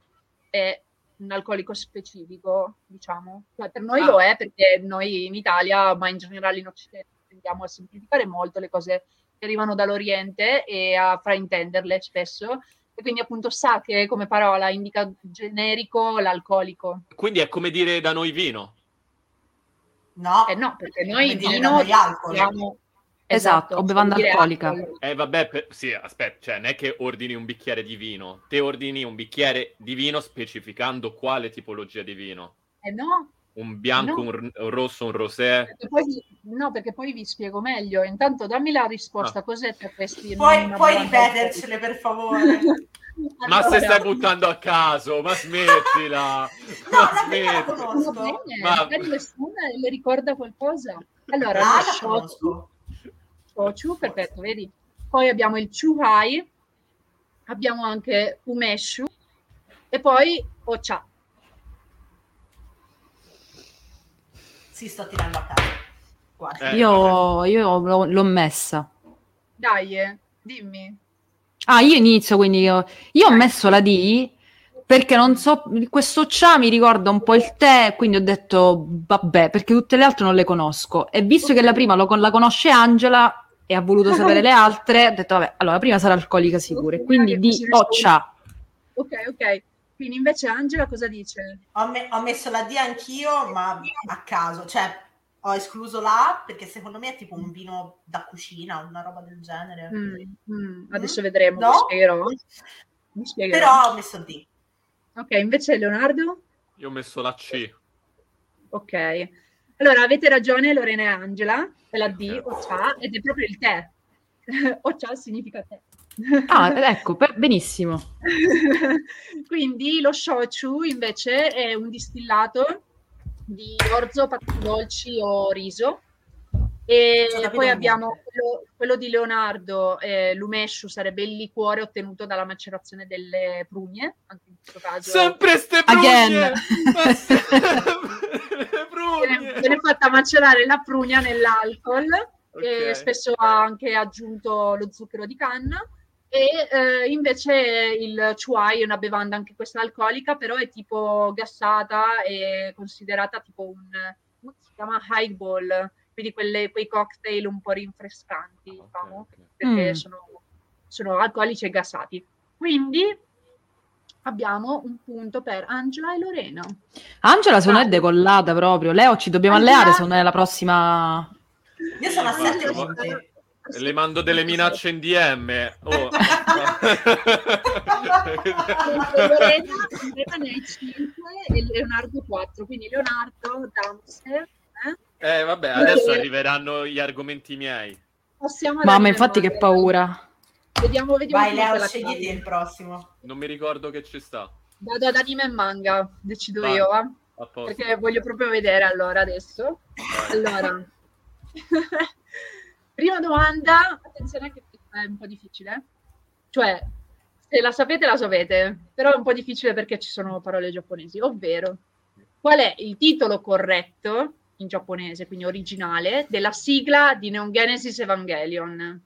è un alcolico specifico, diciamo. Cioè, per noi Ah. lo è perché noi in Italia, ma in generale in Occidente, tendiamo a semplificare molto le cose che arrivano dall'Oriente e a fraintenderle spesso. E quindi appunto sake come parola indica generico l'alcolico. Quindi è come dire da noi vino. No, Eh no, perché noi vino da noi alcol. diciamo- Esatto, o bevanda vuol dire alcolica. alcol. Eh vabbè, per- sì, aspetta, cioè non è che ordini un bicchiere di vino, te ordini un bicchiere di vino specificando quale tipologia di vino. Eh no, Un bianco, No. un, un rosso, un rosé. perché poi, no, perché poi vi spiego meglio. Intanto dammi la risposta, Ah. cos'è per questi? puoi, puoi ripetercele per favore. alcolica? Ma se Allora, stai buttando a caso, ma smettila! No, ma la prima la smetti. Va conosco. bene, Ma- magari nessuno le ricorda qualcosa. Allora, Ah, shochu, shochu, perfetto, vedi? Poi abbiamo il chuhai, abbiamo anche umeshu e poi ocha. Sì, sto tirando a. Guarda. Eh, Io, io l'ho, l'ho messa. Dai, eh, dimmi. Ah, io inizio, quindi io, io ho messo la D perché non so, questo Cha mi ricorda un po' il tè, quindi ho detto vabbè, perché tutte le altre non le conosco. E visto che la prima lo con- la conosce Angela e ha voluto sapere le altre, ho detto vabbè, allora la prima sarà alcolica sicura, quindi di Così o Cha. Ok, ok. Quindi invece Angela cosa dice? Ho, me- ho messo la D anch'io, ma a caso. Cioè, ho escluso la A perché secondo me è tipo un vino da cucina, una roba del genere. Mm, mm, adesso vedremo, No? spiegherò. Spiegherò. Però ho messo D. Ok, invece Leonardo? Io ho messo la C. Ok. Allora, avete ragione Lorena e Angela, è la D, Ok. Ocha, ed è proprio il tè. Ocha significa tè. Ah, ecco, per- benissimo. Quindi lo shochu invece è un distillato di orzo, patate dolci o riso. E poi abbiamo quello, quello di Leonardo, eh, l'umeshu, sarebbe il liquore ottenuto dalla macerazione delle prugne, anche in questo caso. Sempre ste prugne! Ma sempre le Viene, prugne! viene fatta macerare la prugna nell'alcol Ok. e spesso ha anche aggiunto lo zucchero di canna e eh, invece il chuai è una bevanda anche questa alcolica però è tipo gassata e considerata tipo un come si chiama highball quindi quelle- quei cocktail un po' rinfrescanti Ok, diciamo ok. perché Mm. sono, sono alcolici e gassati quindi abbiamo un punto per Angela e Lorena Angela secondo me è decollata proprio. Leo, ci dobbiamo Angela- alleare secondo me la prossima... Io sono a Guarda, 7 ma- punti. Le mando delle minacce in DM. Oh. Lorena, hai 5 e Leonardo 4, quindi Leonardo, Damser, eh? eh, vabbè, adesso arriveranno gli argomenti miei. Mamma, infatti che paura. Vediamo, vediamo Vai Leo, la scegli cavi. te il prossimo. Non mi ricordo che ci sta. Vado ad anime e manga, decido Vai. io, va? Perché voglio proprio vedere allora adesso. Vai. Allora, prima domanda, attenzione che è un po' difficile, cioè se la sapete la sapete, però è un po' difficile perché ci sono parole giapponesi, ovvero qual è il titolo corretto in giapponese, quindi originale, della sigla di Neon Genesis Evangelion?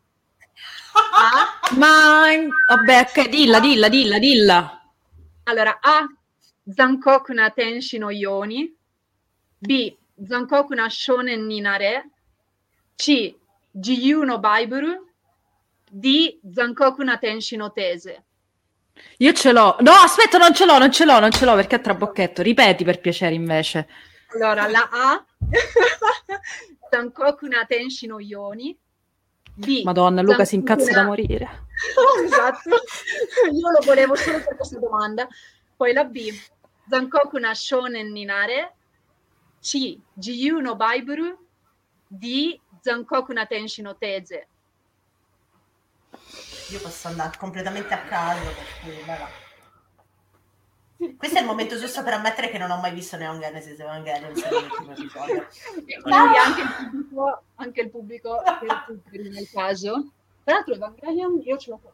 A, Ma vabbè, ok, dilla, dilla, dilla, dilla. allora, A. Zankoku na Tenshi no Yoni B. Zankoku na Shonen Ninare C. Jiyu no Baiburu D. Zankoku na Tenshi no Tese Io ce l'ho. No, aspetta, non ce l'ho, non ce l'ho, non ce l'ho perché è trabocchetto. Ripeti per piacere invece. Allora, la A Zankoku na Tenshi no Yoni B. Madonna, Luca si Zankoku incazza da na- morire. esatto, io lo volevo solo per questa domanda. Poi la B, Zankoku na Shonen Ninare, C, Jiyu no Baiburu, D, Zankoku na Tenshi no Teze. Io posso andare completamente a caso perché, vabbè. Questo è il momento giusto per ammettere che non ho mai visto Neon Genesis Evangelion. E quindi anche il pubblico, anche il pubblico per tutti nel caso. Tra l'altro Evangelion io ce l'ho qua.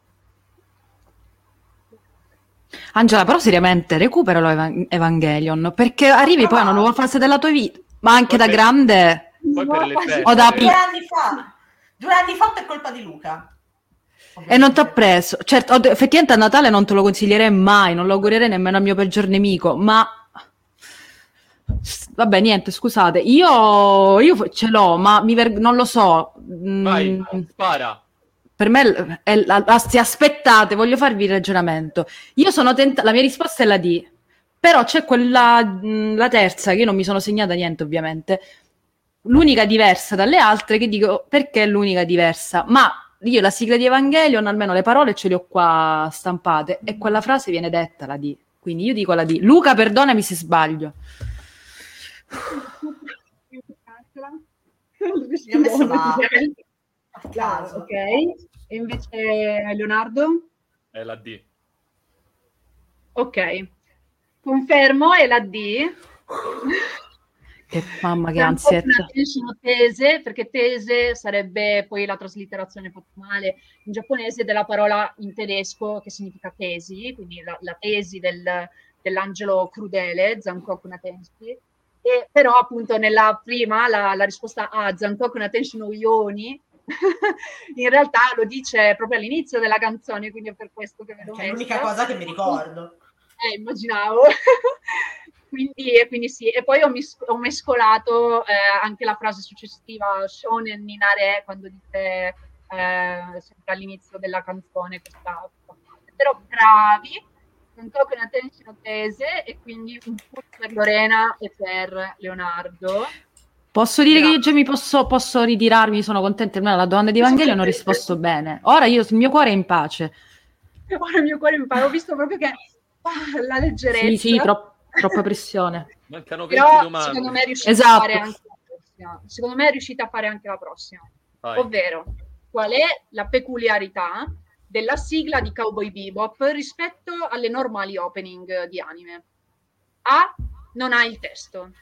Angela, però seriamente recuperalo Evan- Evangelion, perché arrivi poi a una nuova fase della tua vita, ma anche da Poi per- grande. Poi per le feste. O da Due anni fa, due anni fa per colpa di Luca. E non ti ha preso. Certo, od- effettivamente a Natale non te lo consiglierei mai, non lo augurerei nemmeno al mio peggior nemico, ma... Vabbè, niente, scusate. Io, io ce l'ho, ma mi ver- non lo so. Mm, Vai, spara. per me è la, la- se aspettate, voglio farvi il ragionamento. Io sono tentata, la mia risposta è la D, però c'è quella, mh, la terza, che io non mi sono segnata niente ovviamente, l'unica diversa dalle altre, che dico perché è l'unica diversa, ma io la sigla di Evangelion, almeno le parole ce le ho qua stampate, e quella frase viene detta la D, quindi io dico la D. Luca, perdonami se sbaglio. Messo la- caso. ok. E invece Leonardo? È la D. Ok. Confermo, è la D. Che mamma che ansietta. tension tese, perché tese sarebbe poi la traslitterazione fatta male in giapponese della parola in tedesco che significa tesi, quindi la, la tesi del- dell'angelo crudele, Zankoku no Tenshi. E però appunto nella prima, la, la risposta A, Zankoku no Tenshi no Yoni, in realtà lo dice proprio all'inizio della canzone, quindi è per questo che vedo Che è l'unica cosa che mi ricordo. eh, immaginavo. quindi, e quindi sì, e poi ho, mis- ho mescolato eh, anche la frase successiva, Shonen Ninare, quando dice eh, sempre all'inizio della canzone questa. Però bravi, un tocco in attenzione tese e quindi un punto per Lorena e per Leonardo. Posso dire che io Grazie. già mi posso, posso ritirarmi, sono contenta, almeno alla domanda di Evangelio non ho risposto bene. Ora io, il mio cuore è in pace. Ora il mio cuore mi pare, ho visto proprio che ah, la leggerezza. Sì, sì, tro- troppa pressione. Mancano 20 Però domande. secondo me è riuscita Esatto. a fare anche la prossima. Secondo me è riuscita a fare anche la prossima. Vai. Ovvero, qual è la peculiarità della sigla di Cowboy Bebop rispetto alle normali opening di anime? A. Non ha il testo.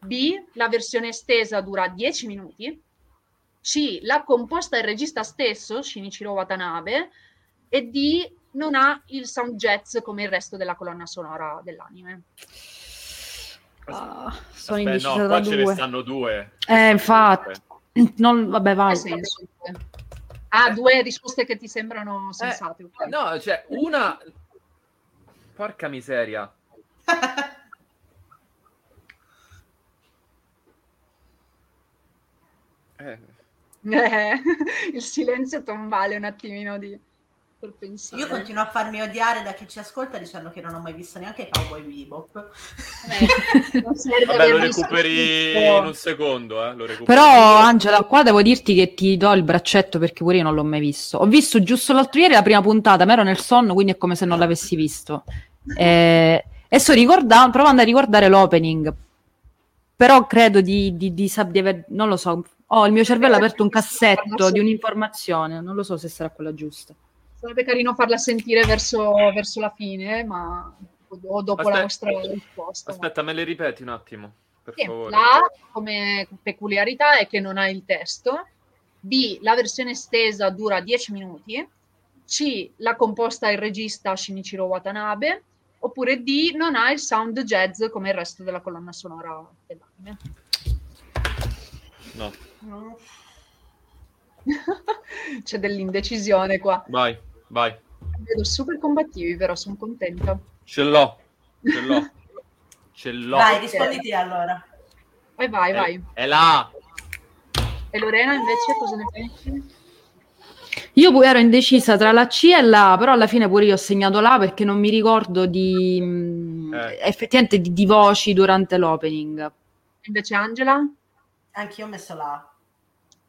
B. La versione estesa dura 10 minuti. C. L'ha composta il regista stesso, Shinichiro Watanabe. E D. Non ha il sound jazz come il resto della colonna sonora dell'anime. Ah, sono Aspetta, indecisa no, da qua ce ne due. stanno due. Eh, infatti. Non, vabbè, vai. senso? Ah, due risposte che ti sembrano sensate. ok. Eh, No, cioè, una... Porca miseria. Eh, Eh, il silenzio tombale un attimino di per pensare. Io continuo a farmi odiare da chi ci ascolta dicendo che non ho mai visto neanche Cowboy Bebop. Eh, non Vabbè, lo recuperi tutto. in un secondo, eh. Però, Angela, qua devo dirti che ti do il braccetto perché pure io non l'ho mai visto. Ho visto giusto l'altro ieri la prima puntata, ma ero nel sonno, quindi è come se non l'avessi visto. E, e sto ricordando, provando a ricordare l'opening. Però credo di, di, di, di aver, non lo so, ho il mio cervello ha aperto un cassetto di un'informazione, non lo so se sarà quella giusta. Sarebbe carino farla sentire verso, verso la fine, ma o dopo Aspetta. la vostra risposta. Aspetta, me le ripeti un attimo, per Sì, favore. la come peculiarità è che non ha il testo. B, la versione estesa dura 10 minuti. C, l'ha composta il regista Shinichiro Watanabe. Oppure D, non ha il sound jazz come il resto della colonna sonora dell'anime. No, C'è dell'indecisione qua. vai, vai. Vedo super combattivi, però sono contenta. Ce l'ho, ce l'ho, ce l'ho. Dai, rispondi te allora. Vai, vai, È- vai. È là. E Lorena invece cosa ne pensi? Io pure ero indecisa tra la C e la A, però alla fine pure io ho segnato la perché non mi ricordo di mh, Eh. effettivamente di, di voci durante l'opening. Invece Angela? Anch'io ho messo la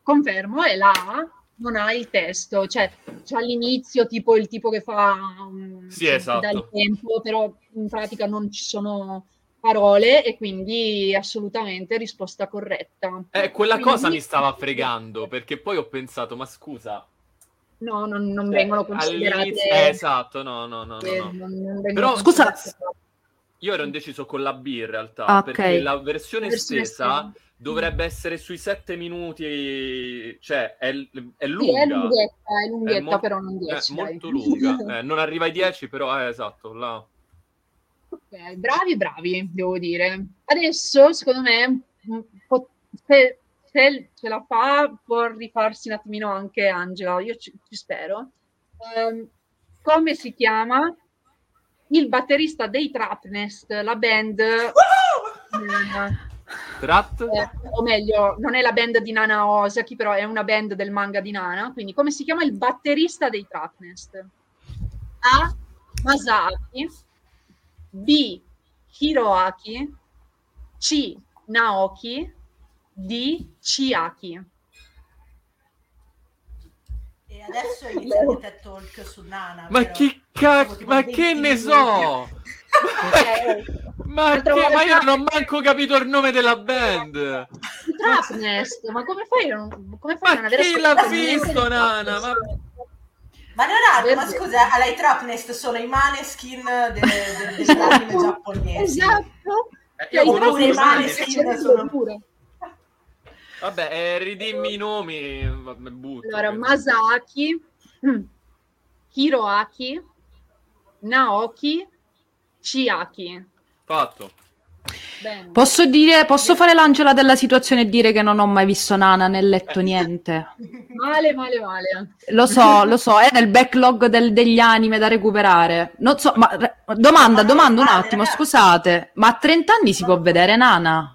Confermo, è la A, non ha il testo, cioè c'è all'inizio tipo il tipo che fa um, Sì, esatto. dà il tempo, però in pratica non ci sono parole e quindi assolutamente risposta corretta. Eh, quella Quindi- cosa mi stava fregando, perché poi ho pensato, ma scusa... No, non, non cioè, vengono considerate. eh, esatto, no, no, no, no, no. non- non Però, scusa, Io ero indeciso con la B in realtà, Ah, perché la versione La versione stessa estesa. Dovrebbe essere sui sette minuti, cioè è, è Sì, lunga. è lunghetta, è lunghetta, È mo- però non È 10. dai. molto lunga. Eh, non arriva ai 10, però eh, esatto, là. Ok, bravi, bravi, devo dire. Adesso, secondo me, po- se, se ce la fa, può rifarsi un attimino anche Angela, io ci, ci spero. Ehm, come si chiama il batterista dei Trapnest, la band, eh, Trat? eh, o meglio, non è la band di Nana Osaki, però è una band del manga di Nana. Quindi, come si chiama il batterista dei Trapnest? A. Masaki, B. Hiroaki, C. Naoki, D. Chiaki. E adesso inizia il TED Talk su Nana. Ma però. chi cacchio, ma che ne so? Ma, che- ma io non ho manco capito il nome della band. Trapnest, ma come fai, a non- come fai a Ma non chi l'ha visto, Nana? Ma- Ma Leonardo, ma scusa, alla Trapnest sono i maneskin de- de- degli anime giapponesi. Esatto. Eh, Cioè, io i conosco pure i Trapnest Maneskin sono- pure. Vabbè, eh, ridimmi i nomi, ma me butto. Allora, che- Masaki, Hiroaki, Naoki, Chiaki. Fatto. Bene. Posso dire, posso fare l'angela della situazione e dire che non ho mai visto Nana né letto niente? Male, male, male. Lo so, lo so, è nel backlog del- degli anime da recuperare. Non so, ma domanda, domanda un attimo, scusate, ma a 30 anni si può vedere Nana?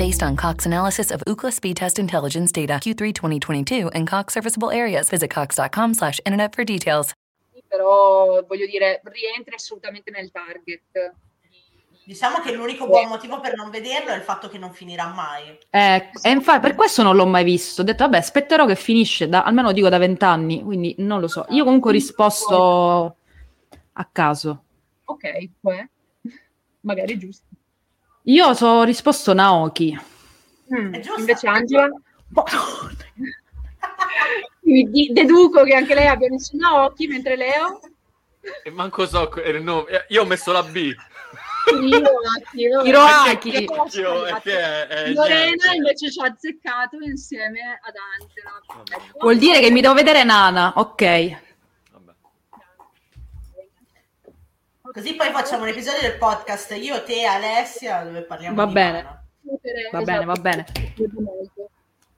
Based on Cox analysis of Ookla speed test intelligence data Q3 2022 and Cox serviceable areas, visit cox.com slash internet for details. Però voglio dire, rientri assolutamente nel target. Diciamo che l'unico buon motivo per non vederlo è il fatto che non finirà mai. Eh, e infatti per questo non l'ho mai visto. Ho detto, vabbè, aspetterò che finisce, da, almeno dico da vent'anni, quindi non lo so. Io comunque ho risposto a caso. Ok, poi magari è giusto. Io so- ho risposto Naoki. Mm. Invece Angela, quindi di- deduco che anche lei abbia messo Naoki, mentre Leo E manco so il nome. Eh, Io ho messo la B. Hiroaki. è Lorena invece ci ha azzeccato insieme ad Angela. Vuol dire che mi devo vedere Nana, ok. Vabbè. Così poi facciamo un episodio del podcast io, te, Alessia, dove parliamo Va di bene. Nana. Va bene, va bene.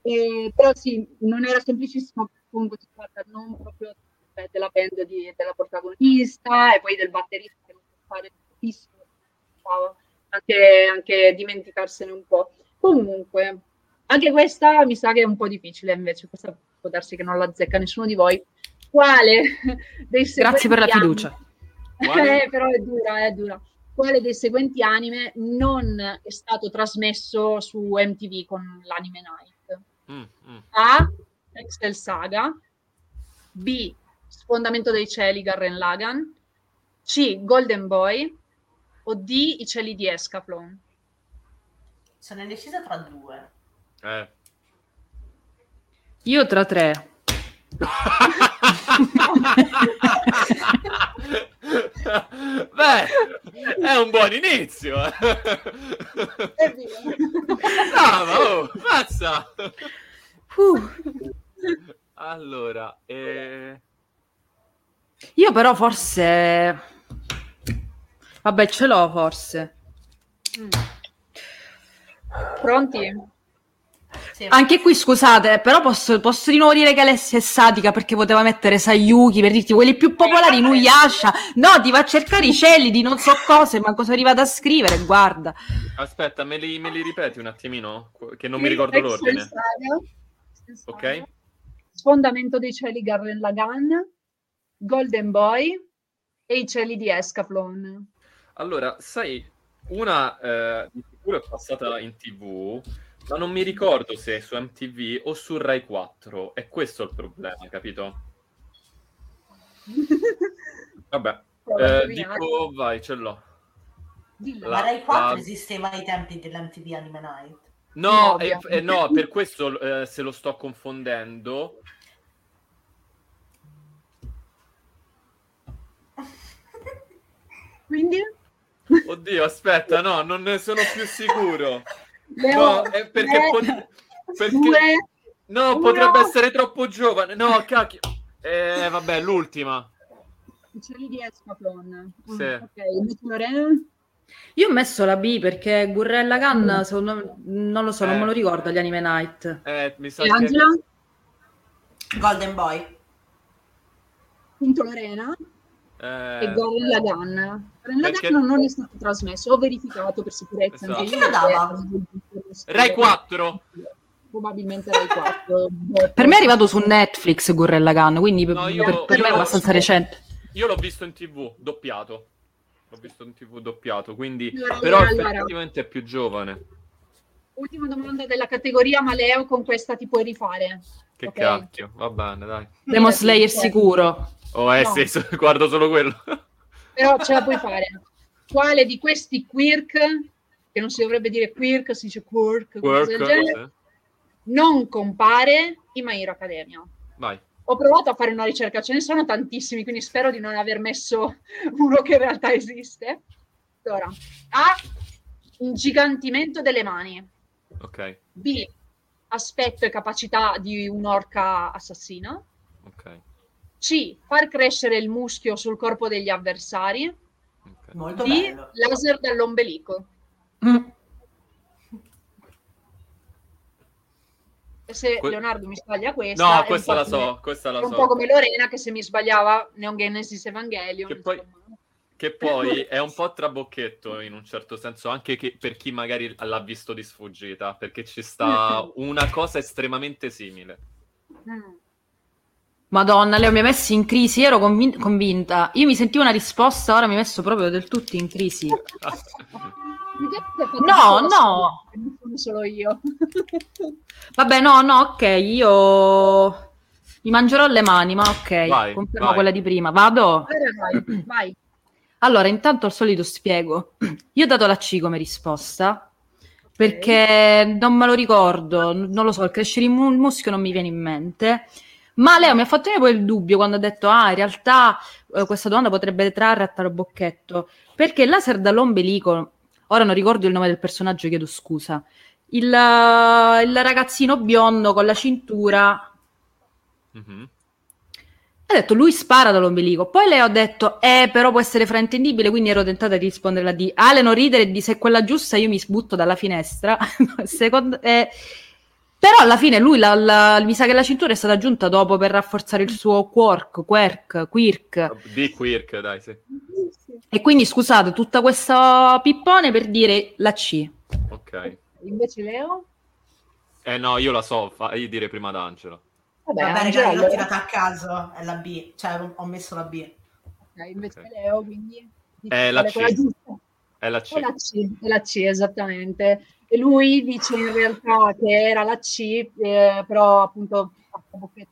Eh, però sì, non era semplicissimo, comunque si tratta non proprio eh, della band di- della protagonista e poi del batterista che non può fare tantissimo, anche, anche dimenticarsene un po'. Comunque, anche questa mi sa che è un po' difficile invece, questa può darsi che non la azzecca nessuno di voi. Quale dei Grazie per la fiducia. Quale? eh, però è dura, è dura. Quale dei seguenti anime non è stato trasmesso su MTV con l'anime Night? Mm, mm. A. Excel Saga B. Sfondamento dei cieli Garren Lagan C. Golden Boy o D. I cieli di Escaflon Sono indecisa tra due. Eh. Io tra tre. Beh, è un buon inizio. eh. Brava, oh, mazza. Uh, Allora, eh... io però forse... Vabbè, ce l'ho forse. Pronti? Sì. Anche qui scusate, però posso, posso di nuovo dire che Alessia è satica perché poteva mettere Sayuki per dirti quelli più popolari, Nuyasha. No, ti va a cercare i cieli di non so cose, ma cosa è arrivata a scrivere, guarda. aspetta, me li, me li ripeti un attimino? Che non mi ricordo l'ordine. Saga, Ok? Sfondamento dei cieli Garren Lagan Golden Boy e i cieli di Escaflon Allora, sai, una eh, di sicuro è passata in tv, ma non mi ricordo se è su MTV o su Rai 4. E questo è il problema, capito? Vabbè, eh, dico vai, ce l'ho. La, la Rai 4 la... esisteva ai tempi dell'MTV Anime Night. No, eh, eh, no, per questo eh, se lo sto confondendo. Quindi? Oddio, aspetta, no, non ne sono più sicuro. No, è perché, pot- perché... No, potrebbe essere troppo giovane. No, cacchio. Eh, vabbè, l'ultima. Uccelli di Escaflon. Sì. Mm, ok, Lorena? Io ho messo la B perché Gurrella Gun, mm. secondo me, non lo so, eh. non me lo ricordo gli Anime Night. Eh, mi sa e che... Angela? Golden Boy. Punto Lorena? Eh... E Gorilla Gun. Gorilla perché... Gun non è stato trasmesso, ho verificato per sicurezza. Esatto. Anche io. dava? Rai 4 probabilmente Rai 4. Per me è arrivato su Netflix Gurrella Gun, quindi no, io, per, per me è abbastanza recente. Io l'ho visto in tv, doppiato. L'ho visto in tv doppiato, quindi... Allora, però allora. effettivamente è più giovane. Ultima domanda della categoria, ma Leo con questa ti puoi rifare. Che okay. cacchio, va bene, dai. Demon Slayer sicuro. Oh, eh no. sì, guardo solo quello. Però ce la puoi fare. Quale di questi quirk, che non si dovrebbe dire quirk, si dice quirk, quirk genere, non compare in My Hero Academia? Vai. Ho provato a fare una ricerca, ce ne sono tantissimi, quindi spero di non aver messo uno che in realtà esiste. Allora, A. Ingigantimento delle mani. Ok. B. Aspetto e capacità di un'orca assassina. Ok. C. Far crescere il muschio sul corpo degli avversari. Okay. Molto D. Bello. Laser dall'ombelico. Mm. se que- Leonardo mi sbaglia questa... No, questa la so, come, questa la so. un po' come Lorena che se mi sbagliava Neon Genesis Evangelion. Che poi, che poi è un po' trabocchetto in un certo senso, anche che, per chi magari l'ha visto di sfuggita, perché ci sta una cosa estremamente simile. Mm. Madonna, Leo mi ha messo in crisi, ero convin- convinta. Io mi sentivo una risposta, ora mi ha messo proprio del tutto in crisi. No, no. Non solo io. Vabbè, no, no, ok, io mi mangerò le mani, ma ok, vai, confermo vai. quella di prima. Vado? Vai, vai. Allora, intanto al solito spiego. Io ho dato la C come risposta perché non me lo ricordo, non lo so, il crescere il muschio non mi viene in mente. Ma Leo mi ha fatto poi il dubbio quando ha detto: Ah, in realtà eh, questa domanda potrebbe trarre a Tarobocchetto perché il laser dall'ombelico ora non ricordo il nome del personaggio, chiedo scusa. Il, il ragazzino biondo con la cintura. Mm-hmm. Ha detto lui spara dall'ombelico. Poi le ho detto, eh, però può essere fraintendibile. Quindi ero tentata di rispondere a di Ale, non ridere di se è quella giusta, io mi sbutto dalla finestra. Secondo, eh, però alla fine lui, la, la, mi sa che la cintura è stata aggiunta dopo per rafforzare il suo quirk, quirk, quirk. Di quirk, dai, sì. E quindi scusate, tutta questa pippone per dire la C. Ok. Invece Leo? Eh no, io la so, fa... io direi prima d'Angelo. Vabbè, Vabbè Angelo l'ho tirata a caso, è la B, cioè ho messo la B. Ok, invece okay. Leo, quindi... È la C. È la C. È la C, è la C, esattamente. E lui dice in realtà che era la C, eh, però appunto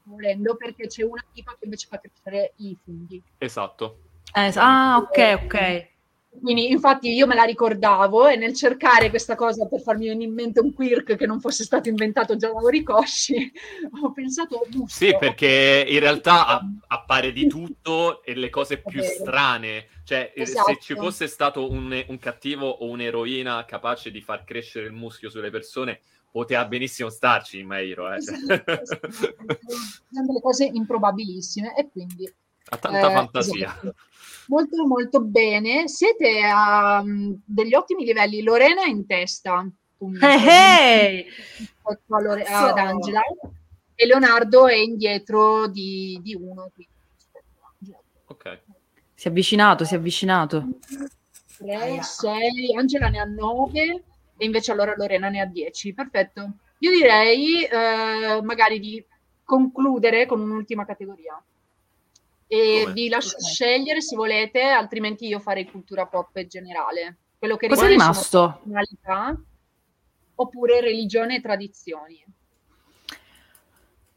volendo perché c'è una tipa che invece fa crescere i funghi. Esatto. Eh, ah, ok, ok. Quindi, infatti, io me la ricordavo e nel cercare questa cosa per farmi in mente un quirk che non fosse stato inventato già da Horikoshi, ho pensato giusto. Sì, perché in realtà appare di tutto e le cose più strane. Cioè, esatto. se ci fosse stato un, un, cattivo o un'eroina capace di far crescere il muschio sulle persone, poteva benissimo starci in Mairo. Eh. Esatto, Sono delle cose improbabilissime e quindi... Ha tanta eh, fantasia. Esatto molto molto bene. Siete a um, degli ottimi livelli. Lorena è in testa. Hey, hey. Lore- ad Angela e Leonardo è indietro di, di uno. Ok. Si è avvicinato, si è avvicinato. 3, 6, Angela ne ha 9 e invece allora Lorena ne ha 10. Perfetto. Io direi eh, magari di concludere con un'ultima categoria e Come? vi lascio okay. scegliere se volete, altrimenti io farei cultura pop generale. quello che Cosa è rimasto? personalità oppure religione e tradizioni.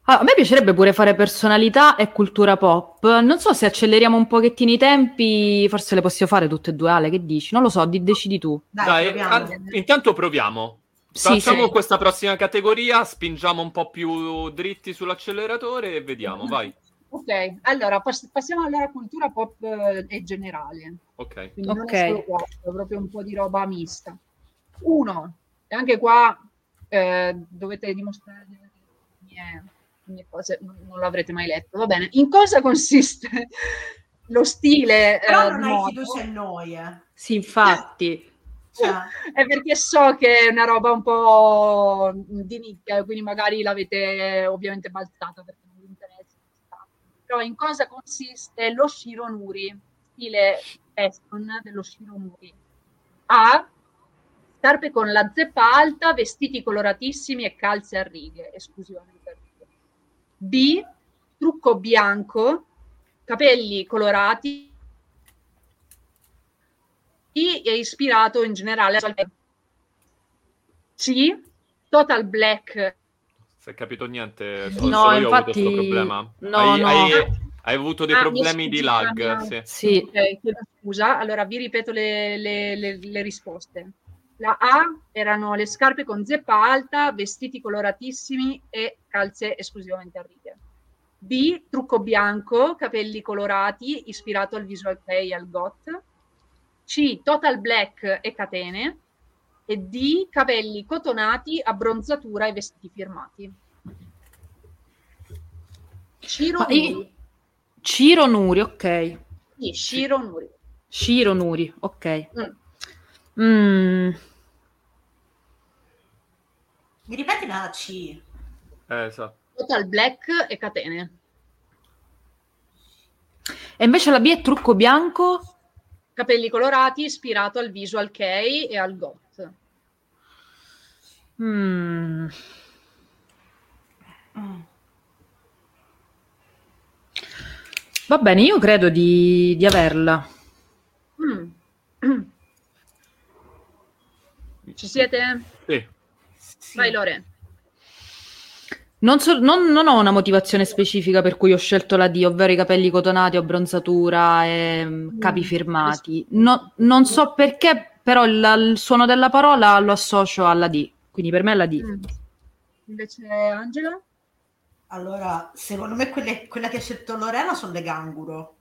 Ah, a me piacerebbe pure fare personalità e cultura pop. Non so se acceleriamo un pochettino i tempi, forse le possiamo fare tutte e due, Ale, che dici? Non lo so, di- decidi tu. Dai, Dai, proviamo. an- intanto proviamo. Sì, Facciamo sì. questa prossima categoria, spingiamo un po' più dritti sull'acceleratore e vediamo, vai. Ok, allora pass- passiamo alla cultura pop eh, e generale. Ok. Quindi non Ok. è solo questo, è proprio un po' di roba mista. Uno, e anche qua eh, dovete dimostrare le mie, le mie cose, non, non l'avrete mai letto, va bene. In cosa consiste lo stile eh, Però non di hai fiducia in noi, eh. Sì, infatti. Cioè, È perché so che è una roba un po' di nicchia, quindi magari l'avete ovviamente balzata perché non. Però in cosa consiste lo Shironuri, stile fashion dello Shironuri? A. Scarpe con la zeppa alta, vestiti coloratissimi e calze a righe, esclusivamente a righe. B. Trucco bianco, capelli colorati e è ispirato in generale al C. Total Black Se hai capito niente, No, solo, solo io ho avuto infatti- questo problema. no, hai, no. hai- hai avuto dei Ah, mi problemi di scusi, lag, sì. Sì. Ok, chiedo scusa. Allora vi ripeto le, le- le- le risposte. La A erano le scarpe con zeppa alta, vestiti coloratissimi e calze esclusivamente a righe. B, trucco bianco, capelli colorati, ispirato al visual play e al goth. C, total black e catene. E D, capelli cotonati, abbronzatura e vestiti firmati. Ciro Ma io- Nuri. Ciro Nuri, ok. Sì, Ciro Nuri. Ciro Nuri, ok. Mm. Mm, mi ripeti la C? Eh, esatto. Total Black e catene. E invece la B è trucco bianco? Capelli colorati, ispirato al visual kei e al goth. Mm. Va bene, io credo di, di averla. Mm. Ci siete? Sì. Sì. Vai Lore. Non, so- non- non ho una motivazione specifica per cui ho scelto la D, ovvero i capelli cotonati, abbronzatura e mm, capi firmati. No- non so perché, però il, il suono della parola lo associo alla D, quindi per me è la D. Mm. Invece Angela? Allora, secondo me quelle- quella che ha scelto Lorena sono le ganguro.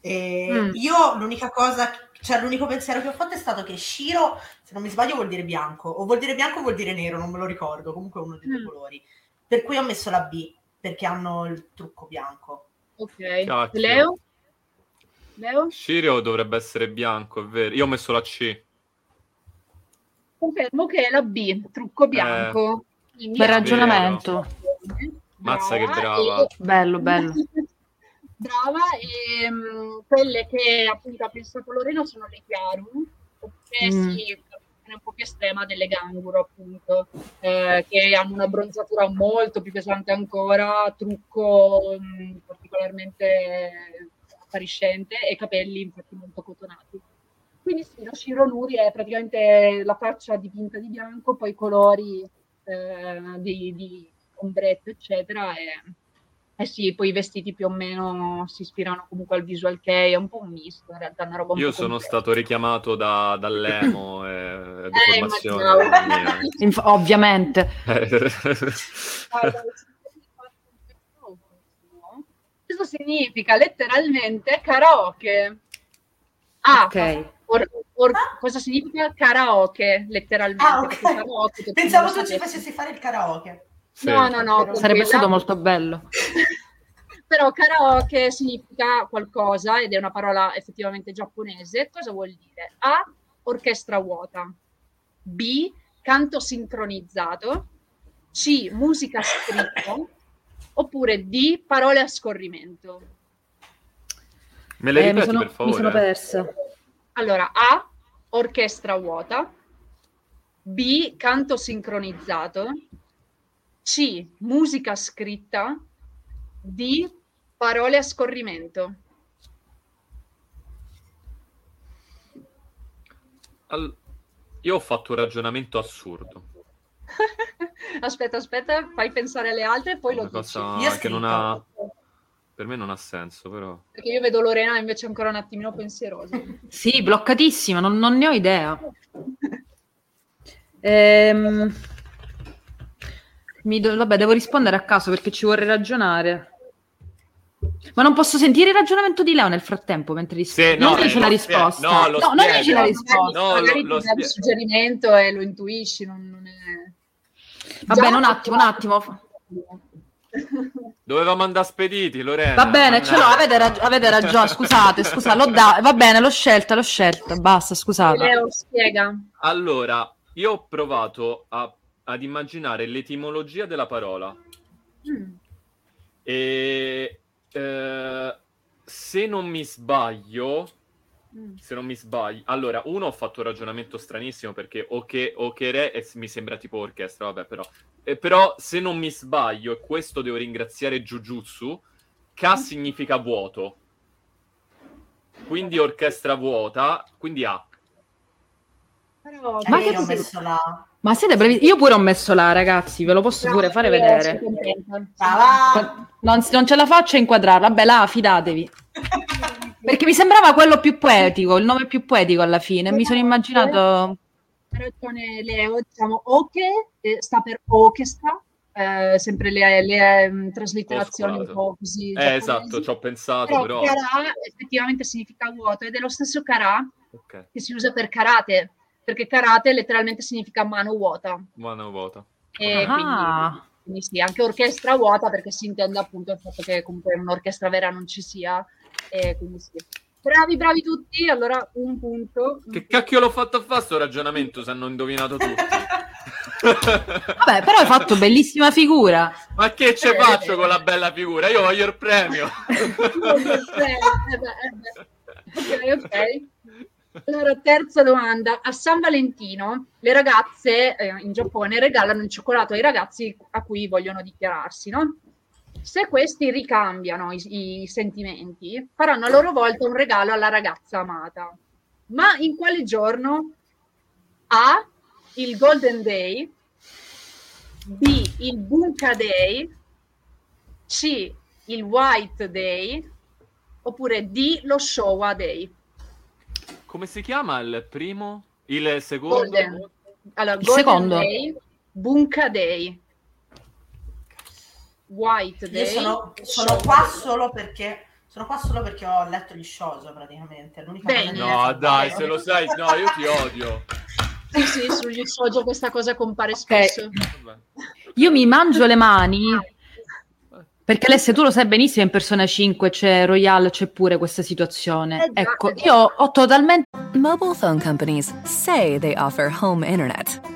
E Mm. io l'unica cosa, cioè l'unico pensiero che ho fatto è stato che Shiro, se non mi sbaglio, vuol dire bianco, o vuol dire bianco o vuol dire nero, non me lo ricordo, comunque uno dei due Mm. colori. Per cui ho messo la B, perché hanno il trucco bianco. Ok. Cacchio. Leo? Leo? Shirio dovrebbe essere bianco, è vero. Io ho messo la C. Confermo che è la B, trucco bianco. Quindi Bel ragionamento. Mazza che Brava, e- Bello, bello. Brava, e mm, quelle che appunto ha pensato Lorena sono le Chiaru, che Mm. sì, è un po' più estrema delle Ganguro, appunto, eh, che hanno una bronzatura molto più pesante ancora, trucco mm, particolarmente appariscente e capelli infatti molto cotonati. Quindi sì, lo Shiro Nuri è praticamente la faccia dipinta di bianco, poi i colori eh, di, di ombretto, eccetera, e eh sì, poi i vestiti più o meno si ispirano comunque al visual kei, è un po' un misto, in realtà è una roba un Io sono complessa. stato richiamato da, dall'emo e Eh, deformazione. immaginavo. Inf- ovviamente. Questo significa letteralmente karaoke. Ah, Ok. Or- or- cosa significa karaoke letteralmente? Ah, ok. Perché karaoke, Pensavo tu ci facessi fare il karaoke. Sì. No, no, no. Sarebbe tranquilla. stato molto bello. Però karaoke significa qualcosa ed è una parola effettivamente giapponese. Cosa vuol dire? A. Orchestra vuota. B. Canto sincronizzato. C. Musica scritta. Oppure D. Parole a scorrimento. Me le Eh, mi, ripeti sono, per mi favore? sono persa. Allora, A. Orchestra vuota. B. Canto sincronizzato. C. Musica scritta. D. Parole a scorrimento. Al- Io ho fatto un ragionamento assurdo. aspetta, aspetta, fai pensare alle altre e poi lo Una dici. cosa Io che non ha... Per me non ha senso, però... Perché io vedo Lorena invece ancora un attimino pensierosa. Sì, bloccatissima, non, non ne ho idea. Ehm, mi do- vabbè, devo rispondere a caso perché ci vorrei ragionare. Ma non posso sentire il ragionamento di Leo nel frattempo mentre rispondo. Sì, no, non eh, dici la risposta. no, lo non spiega. la risposta. No, magari lo- lo ti dà il suggerimento e lo intuisci, non, non è... Va Già- bene, un attimo, un attimo. Dovevamo andare spediti, Lorena. Va bene, ce l'ho, avete, rag- avete ragione, scusate, scusate, l'ho da- va bene, l'ho scelta, l'ho scelta, basta, scusate. Leo, spiega. Allora, io ho provato a- ad immaginare l'etimologia della parola Mm. e eh, se non mi sbaglio, Mm. se non mi sbaglio, allora, uno ho fatto un ragionamento stranissimo perché oche, okere e mi sembra tipo orchestra, vabbè, però. Eh, però se non mi sbaglio, e questo devo ringraziare Jujutsu, Ka significa vuoto. Quindi orchestra vuota, quindi A. Però, Ma io che ho sei- messo la... Ma siete bravi? Io pure ho messo là, ragazzi, ve lo posso pure fare vedere. Non, non ce la faccio a inquadrarla, vabbè, là, fidatevi. Perché mi sembrava quello più poetico, il nome più poetico alla fine. Mi sono immaginato. Ragione Leo, diciamo Oche eh, sta per orchestra, eh, sempre le, le, mm, traslitterazioni un po' così. Eh, esatto, ci ho pensato, Però però... Kara effettivamente significa vuoto ed è lo stesso Kara Ok, che si usa per karate, perché karate letteralmente significa mano vuota. buona vuota. E Ah. quindi, quindi sì, anche orchestra vuota perché si intende appunto il fatto che comunque un'orchestra vera non ci sia. E quindi sì. Bravi, bravi tutti. Allora, un punto. Che cacchio l'ho fatto a fare sto ragionamento se hanno indovinato tutti? Vabbè, però hai fatto bellissima figura. Ma che ce Eh, faccio eh. con la bella figura? Io voglio il premio. Eh, beh, eh beh. Ok, ok. Allora, terza domanda. A San Valentino le ragazze eh, in Giappone regalano il cioccolato ai ragazzi a cui vogliono dichiararsi, no? Se questi ricambiano i, i sentimenti, faranno a loro volta un regalo alla ragazza amata. Ma in quale giorno? A. Il Golden Day. B. Il Bunka Day. C. Il White Day. Oppure D. Lo Showa Day. Come si chiama il primo? Il secondo? Golden. Allora, Il Golden secondo. Day, Bunka Day, White Day. Io sono, sono qua solo perché... Sono qua solo perché ho letto gli shoujo praticamente. L'unica Bene. No, dai, se lo sai, no, io ti odio. Sì, sì, sugli shoujo questa cosa compare spesso. Vabbè. Io mi mangio le mani perché Alessia, tu lo sai benissimo, in Persona 5 c'è Royale, c'è pure questa situazione. Già, Ecco, già. io ho totalmente Mobile phone companies say they offer home internet.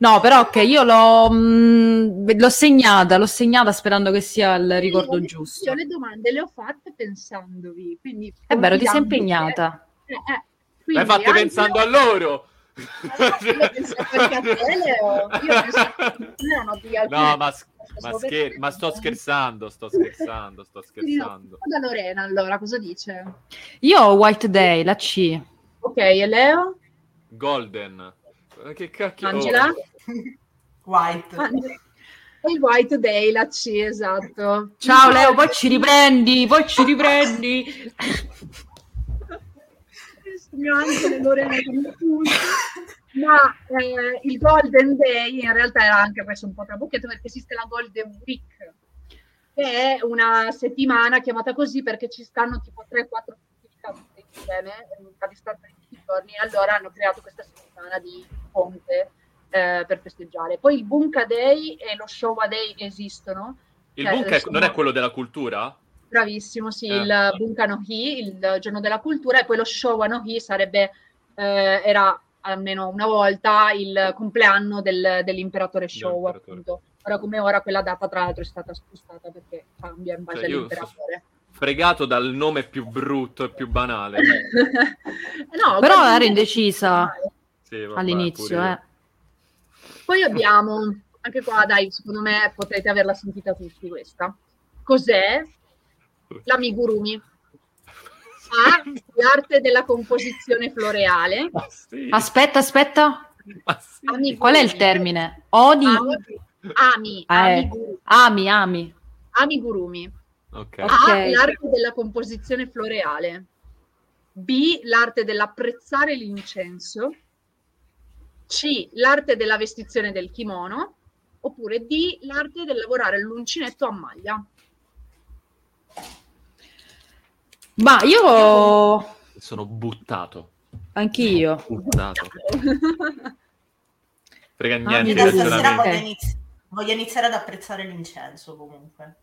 No, però ok, io l'ho, mh, l'ho segnata, l'ho segnata sperando che sia il ricordo Io- giusto. Io le domande le ho fatte pensandovi, quindi... È vero, ti sei impegnata. eh, eh, L'hai quindi fatte anche- pensando a loro. Io a te, Leo. Io che alcune- No, ma, ma, scher- pensando. ma sto scherzando, sto scherzando, sto scherzando. Da Lorena, allora, cosa dice? Io ho White Day, la C. Ok, e Leo? Golden. Eh, Che cacchio... Angela? White. Angela. E il White Day, la C, esatto. Ciao Leo, poi ci riprendi, poi ci riprendi. Ma eh, il Golden Day in realtà era anche questo un po' trabocchetto perché esiste la Golden Week, che è una settimana chiamata così perché ci stanno tipo 3-4 attività tutte insieme a distanza di 20 giorni e allora hanno creato questa settimana di ponte eh, per festeggiare. Poi il Bunka Day e lo Showa Day esistono. Il Cioè, sono- non è quello della cultura? Bravissimo, sì, Eh. il Bunka no Hi, il giorno della cultura, e poi lo Showa no Hi sarebbe, eh, era almeno una volta il compleanno del- dell'imperatore Showa, appunto. Ora come ora quella data tra l'altro è stata spostata perché cambia in base Cioè, io all'imperatore. Fregato dal nome più brutto e più banale. no, Però ero indecisa Sì, vabbè, all'inizio, eh. Poi abbiamo, anche qua dai, secondo me potrete averla sentita tutti questa. Cos'è? L'amigurumi. A, l'arte della composizione floreale. Ma sì, Aspetta, aspetta. ma sì. Qual è il termine? Oni, Ami, ami, Ah, eh. amigurumi. ami, ami. amigurumi. Ok. A, l'arte della composizione floreale. B, l'arte dell'apprezzare l'incenso. C, l'arte della vestizione del kimono. Oppure D, l'arte del lavorare l'uncinetto a maglia. Ma io... Sono buttato. Anch'io. Buttato. Frega Ah, niente Ok. voglio, inizi- voglio iniziare ad apprezzare l'incenso comunque.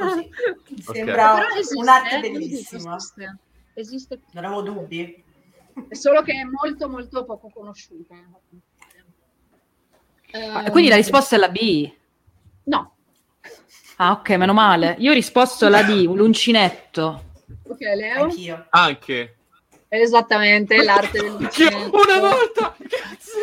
Così. Mi Ok. sembra esiste, un'arte eh, bellissima. Esiste. esiste. Non avevo dubbi. È solo che è molto molto poco conosciuta. Ah, Ehm, Quindi la risposta è la B. No. Ah, ok, meno male. Io ho risposto la D, l'uncinetto. Ok, Leo? Anch'io. Anche. Esattamente, l'arte del una volta! Cazzo!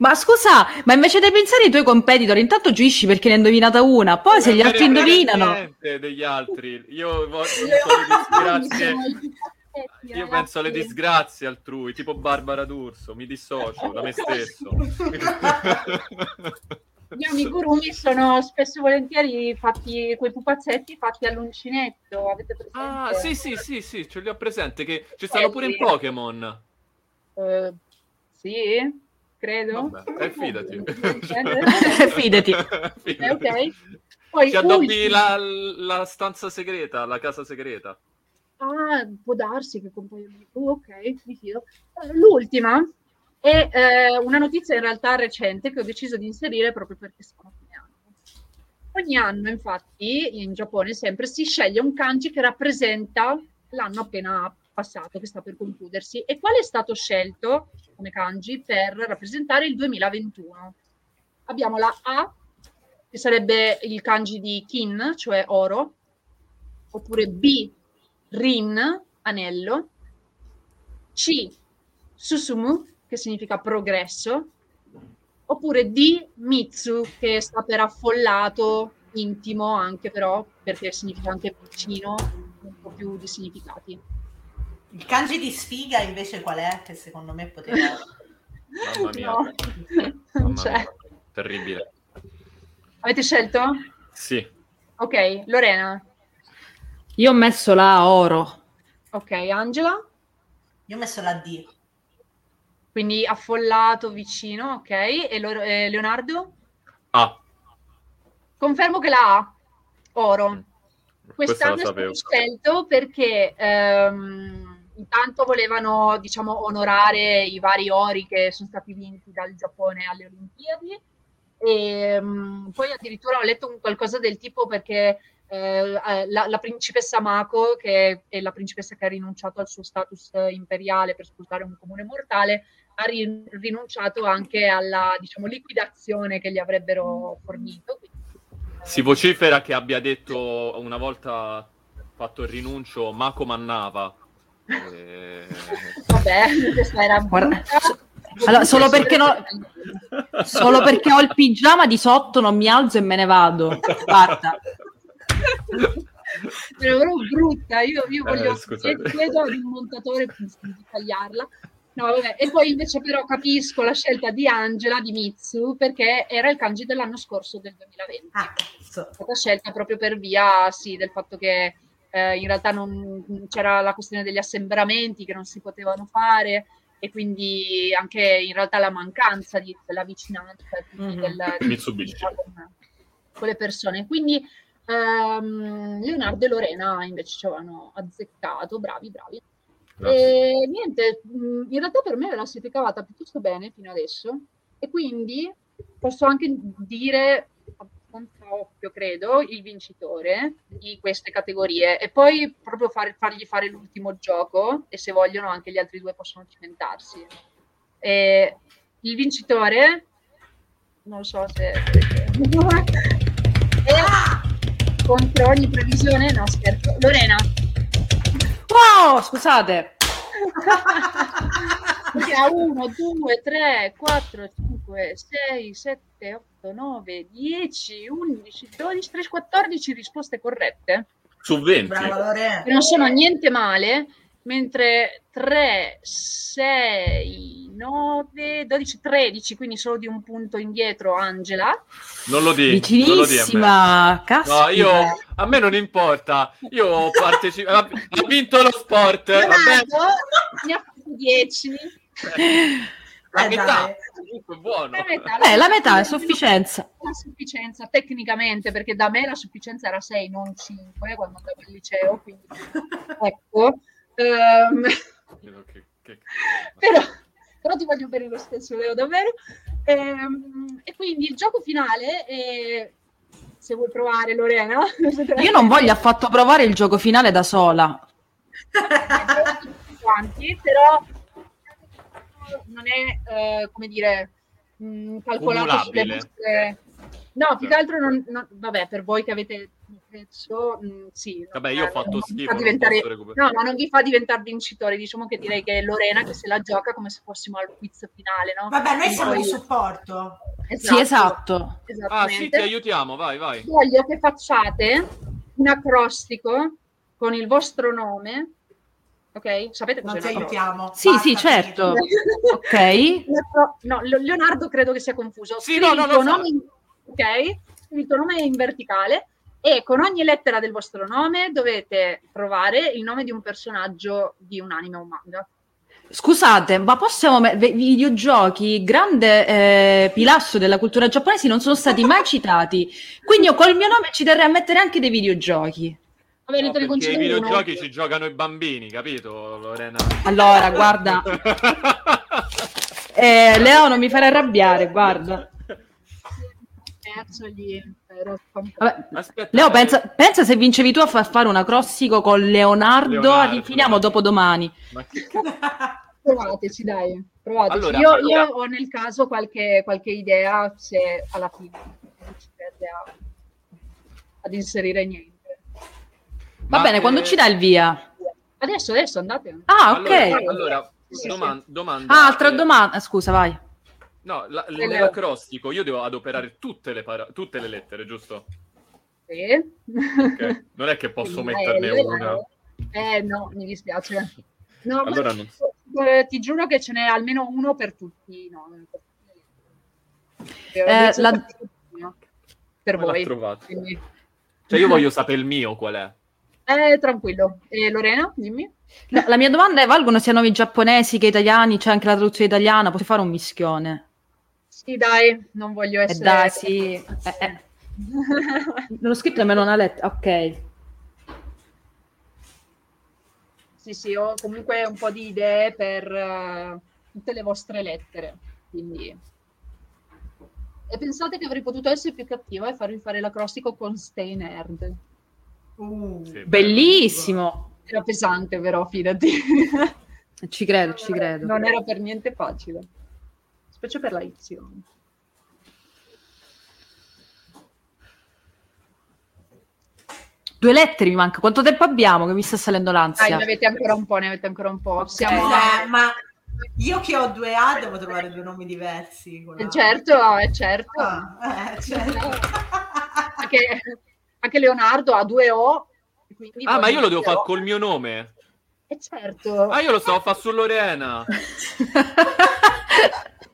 Ma scusa, ma invece di pensare ai tuoi competitor, intanto giuisci perché ne hai indovinata una, poi se gli altri indovinano... niente degli altri. Io voglio Leo, le disgrazie. Io penso alle disgrazie altrui, tipo Barbara D'Urso, mi dissocio da me stesso. Gli amigurumi sono spesso e volentieri fatti, quei pupazzetti fatti all'uncinetto, avete presente? Ah, sì, sì, sì, sì, ce li ho presente che ci stanno pure in. Pokémon. Eh, sì, credo. Vabbè, eh, fidati. Fidati. Eh, ok. Poi Ci addobbi la, la stanza segreta, la casa segreta. Ah, può darsi che compaia di oh, ok, mi fido. Eh, L'ultima è eh, una notizia in realtà recente che ho deciso di inserire proprio perché a fine anno. Ogni anno, infatti, in Giappone sempre si sceglie un kanji che rappresenta l'anno appena passato, che sta per concludersi. E quale è stato scelto come kanji per rappresentare il 2021? Abbiamo la A, che sarebbe il kanji di kin, cioè oro, oppure B, rin, anello, C, susumu, che significa progresso, oppure D, mitsu, che sta per affollato, intimo anche però, perché significa anche vicino, un po' più di significati. Il kanji di sfiga invece qual è? Che secondo me poteva... Mamma mia. No, non Mamma c'è. mia. Terribile. Avete scelto? Sì. Ok, Lorena. Io ho messo la oro. Ok, Angela. Io ho messo la D. Quindi affollato, vicino, ok. E Lo- eh, Leonardo? Ah, Confermo che la A, oro. Mm. Quest'anno è stato scelto perché ehm, intanto volevano, diciamo, onorare i vari ori che sono stati vinti dal Giappone alle Olimpiadi. E mm, poi addirittura ho letto qualcosa del tipo perché eh, eh, la, la principessa Mako, che è la principessa che ha rinunciato al suo status eh, imperiale per sposare un comune mortale, ha ri- rinunciato anche alla diciamo, liquidazione che gli avrebbero fornito. Quindi, eh, Si vocifera che abbia detto una volta fatto il rinuncio ma comandava. Eh, Vabbè, questa era Guarda, allora, solo perché no- Solo perché ho il pigiama di sotto non mi alzo e me ne vado. Guarda. Era proprio brutta, io, io Eh, voglio scusate. chiedo ad un montatore di tagliarla. No, vabbè. E poi invece però capisco la scelta di Angela di Mitsu perché era il kanji dell'anno scorso del 2020. Ah, cazzo. È stata scelta proprio per via sì, del fatto che eh, in realtà non, c'era la questione degli assembramenti che non si potevano fare e quindi anche in realtà la mancanza di, della vicinanza Mhm. del, Mitsubishi. con, con le persone. Quindi ehm, Leonardo e Lorena invece ci avevano azzeccato, bravi, bravi. Grazie. E niente, mh, in realtà per me ve la siete cavata piuttosto bene fino adesso e quindi posso anche dire abbastanza occhio, credo, il vincitore di queste categorie e poi proprio far- fargli fare l'ultimo gioco e se vogliono anche gli altri due possono cimentarsi. E il vincitore, non so se... è contro ogni previsione, no scherzo, Lorena. Oh, scusate. Perché ha 1, 2, 3, 4, 5, 6, 7, 8, 9, 10, 11, 12, 13, 14 risposte corrette. Su 20. Brava non sono niente male, mentre 3, 6, 9, 12, 13, quindi solo di un punto indietro Angela. Non lo di, non lo di a me. Vicinissima. Caspita. No, io a me non importa. Io ho partecipato. ha vinto lo sport. Va bene. Ne ha fatto 10. La Eh, metà. buono. La metà, Eh, la metà è sufficienza. La sufficienza tecnicamente, perché da me la sufficienza era 6, non 5 quando andavo al liceo, quindi ecco. Che- che- però, però ti voglio bene lo stesso, Leo, davvero. Ehm, e quindi il gioco finale, è- se vuoi provare Lorena, Io non voglio affatto provare il gioco finale da sola. tutti quanti, però non è, eh, come dire, mh, calcolato sulle vostre... No, più che altro, non, non- vabbè, per voi che avete messo, mh, sì. Vabbè, io ho fatto schifo. diventare-. No, ma non vi fa diventare vincitori, diciamo che direi che è Lorena che se la gioca come se fossimo al quiz finale, no? Vabbè, noi siamo di supporto. Sì, esatto. Ah, sì, ti aiutiamo. Vai, vai. Voglio che facciate un acrostico con il vostro nome, ok? Sapete ti l'acrostico? aiutiamo. Sì, Basta, sì, certo. Ok. No, Leonardo credo che sia confuso. Sì, Scrivi no, no, il tuo lo so. nome in- ok? Il tuo nome in verticale e con ogni lettera del vostro nome dovete trovare il nome di un personaggio di un anime o un manga. Scusate, ma possiamo me- ve- videogiochi, grande eh, pilastro della cultura giapponese, non sono stati mai citati. Quindi io col mio nome ci terrei a mettere anche dei videogiochi. Va bene, No, te ne perché i concedo uno. videogiochi ci giocano i bambini, capito, Lorena? Allora, guarda, eh, Leo non mi farà arrabbiare, guarda. Vabbè, Aspetta, Leo, eh, pensa, pensa se vincevi tu a far fare un acrostico con Leonardo, Leonardo. rifiniamo dopo domani. ma che Provateci, dai. Provateci. Allora, io, allora- io ho nel caso qualche, qualche idea se alla fine non riuscirete a, ad inserire niente. Va Ma, bene, eh, quando ci dai il via? Adesso, adesso andate. Ah, ok. Allora, allora, Sì, sì. doman- domanda. Ah, altra eh, domanda. Scusa, vai. No, la- Leo. nell'acrostico io devo adoperare tutte le, para- tutte le lettere, giusto? Sì. Ok. Non è che posso Eh, metterne eh, una. Eh, no, mi dispiace. No, ma- Allora non eh, ti giuro che ce n'è almeno uno per tutti. No, per, tutti. Eh, la- per voi. Cioè io voglio sapere il mio qual è. Eh, tranquillo. E Lorena, dimmi. No, la mia domanda è: valgono sia nomi giapponesi che italiani? C'è anche la traduzione italiana? Posso fare un mischione? Sì, dai, non voglio Eh, essere... dai, sì. Eh, eh. Non ho scritto nemmeno una lettera. Ok. Sì, sì, ho comunque un po' di idee per eh, tutte le vostre lettere, quindi... E pensate che avrei potuto essere più cattiva e farvi fare l'acrostico con Stay Nerd. Uh, Sì. Bellissimo. Era pesante, però, fidati. Ci credo, ci credo. Non era per niente facile. Specie per la Y. Due lettere mi manca. Quanto tempo abbiamo? Che mi sta salendo Dai, l'ansia. ne avete ancora un po', ne avete ancora un po'. Siamo... eh, ma io che ho due A devo trovare due nomi diversi. Eh. Certo, eh, certo. Ah, eh, certo. Anche, anche Leonardo ha due O. Ah, ma io lo devo fare col mio nome. Eh certo, Ah, io lo so, fa su Lorena.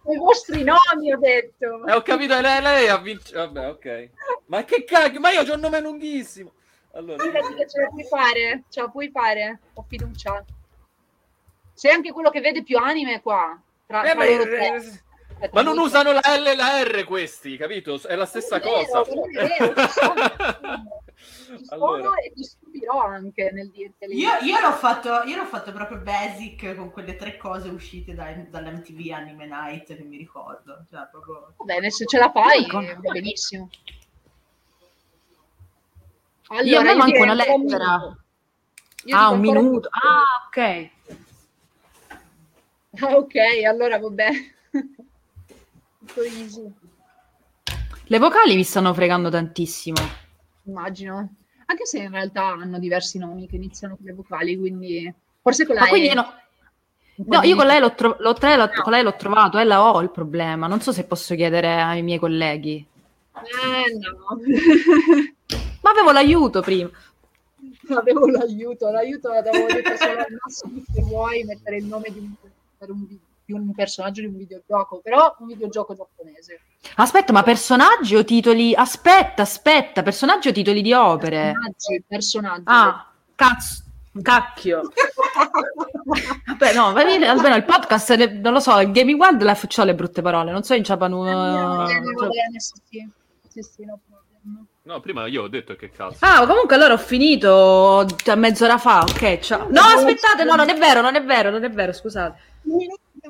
i vostri nomi ho detto. Eh, ho capito, lei, lei ha vinto. Vabbè, ok. Ma che cacchio, ma io ho un nome lunghissimo. Allora, Fidati che ce la puoi fare, ce la puoi fare, ho fiducia. Sei anche quello che vede più anime qua. Tra, Eh, tra ma, ma non usano la L e la R questi, capito? È la stessa Non è vero, cosa. non è vero, ci sono. Allora, e ti stupirò anche nel dirteli. Io, io l'ho fatto, io l'ho fatto proprio basic con quelle tre cose uscite dai- dall'MTV Anime Night che mi ricordo. Cioè, proprio... Va bene, se ce la fai, va benissimo. Io a me io manca direi una un lettera. Io ah, un minuto. Ah, ok. Ah, ok, allora vabbè. Easy, Le vocali vi stanno fregando tantissimo. immagino. Anche se in realtà hanno diversi nomi che iniziano con le vocali, quindi forse con la Ma quindi E no, no, io con lei l'ho, tro- l'ho- tra- l'ho- No. con lei l'ho trovato, è la ho il problema. Non so se posso chiedere ai miei colleghi. Eh, no. Ma avevo l'aiuto prima. Avevo l'aiuto, l'aiuto l'avevo detto solo al massimo se vuoi mettere il nome di un, per un vi- di un personaggio di un videogioco, però un videogioco giapponese. Aspetta, ma personaggi o titoli? Aspetta, aspetta, personaggi o titoli di opere? Personaggi, personaggi. Ah, cazzo, cacchio. Vabbè, no, va bene, almeno il podcast, le- non lo so, il Gaming Wildlife c'ha le brutte parole, non so in. Eh, cioè- sì, sì. Sì, sì, no. No, prima io ho detto che cazzo. Ah, comunque allora ho finito a mezz'ora fa, ok, ciao. No, aspettate, no, non è vero, non è vero, non è vero, scusate. Un minuto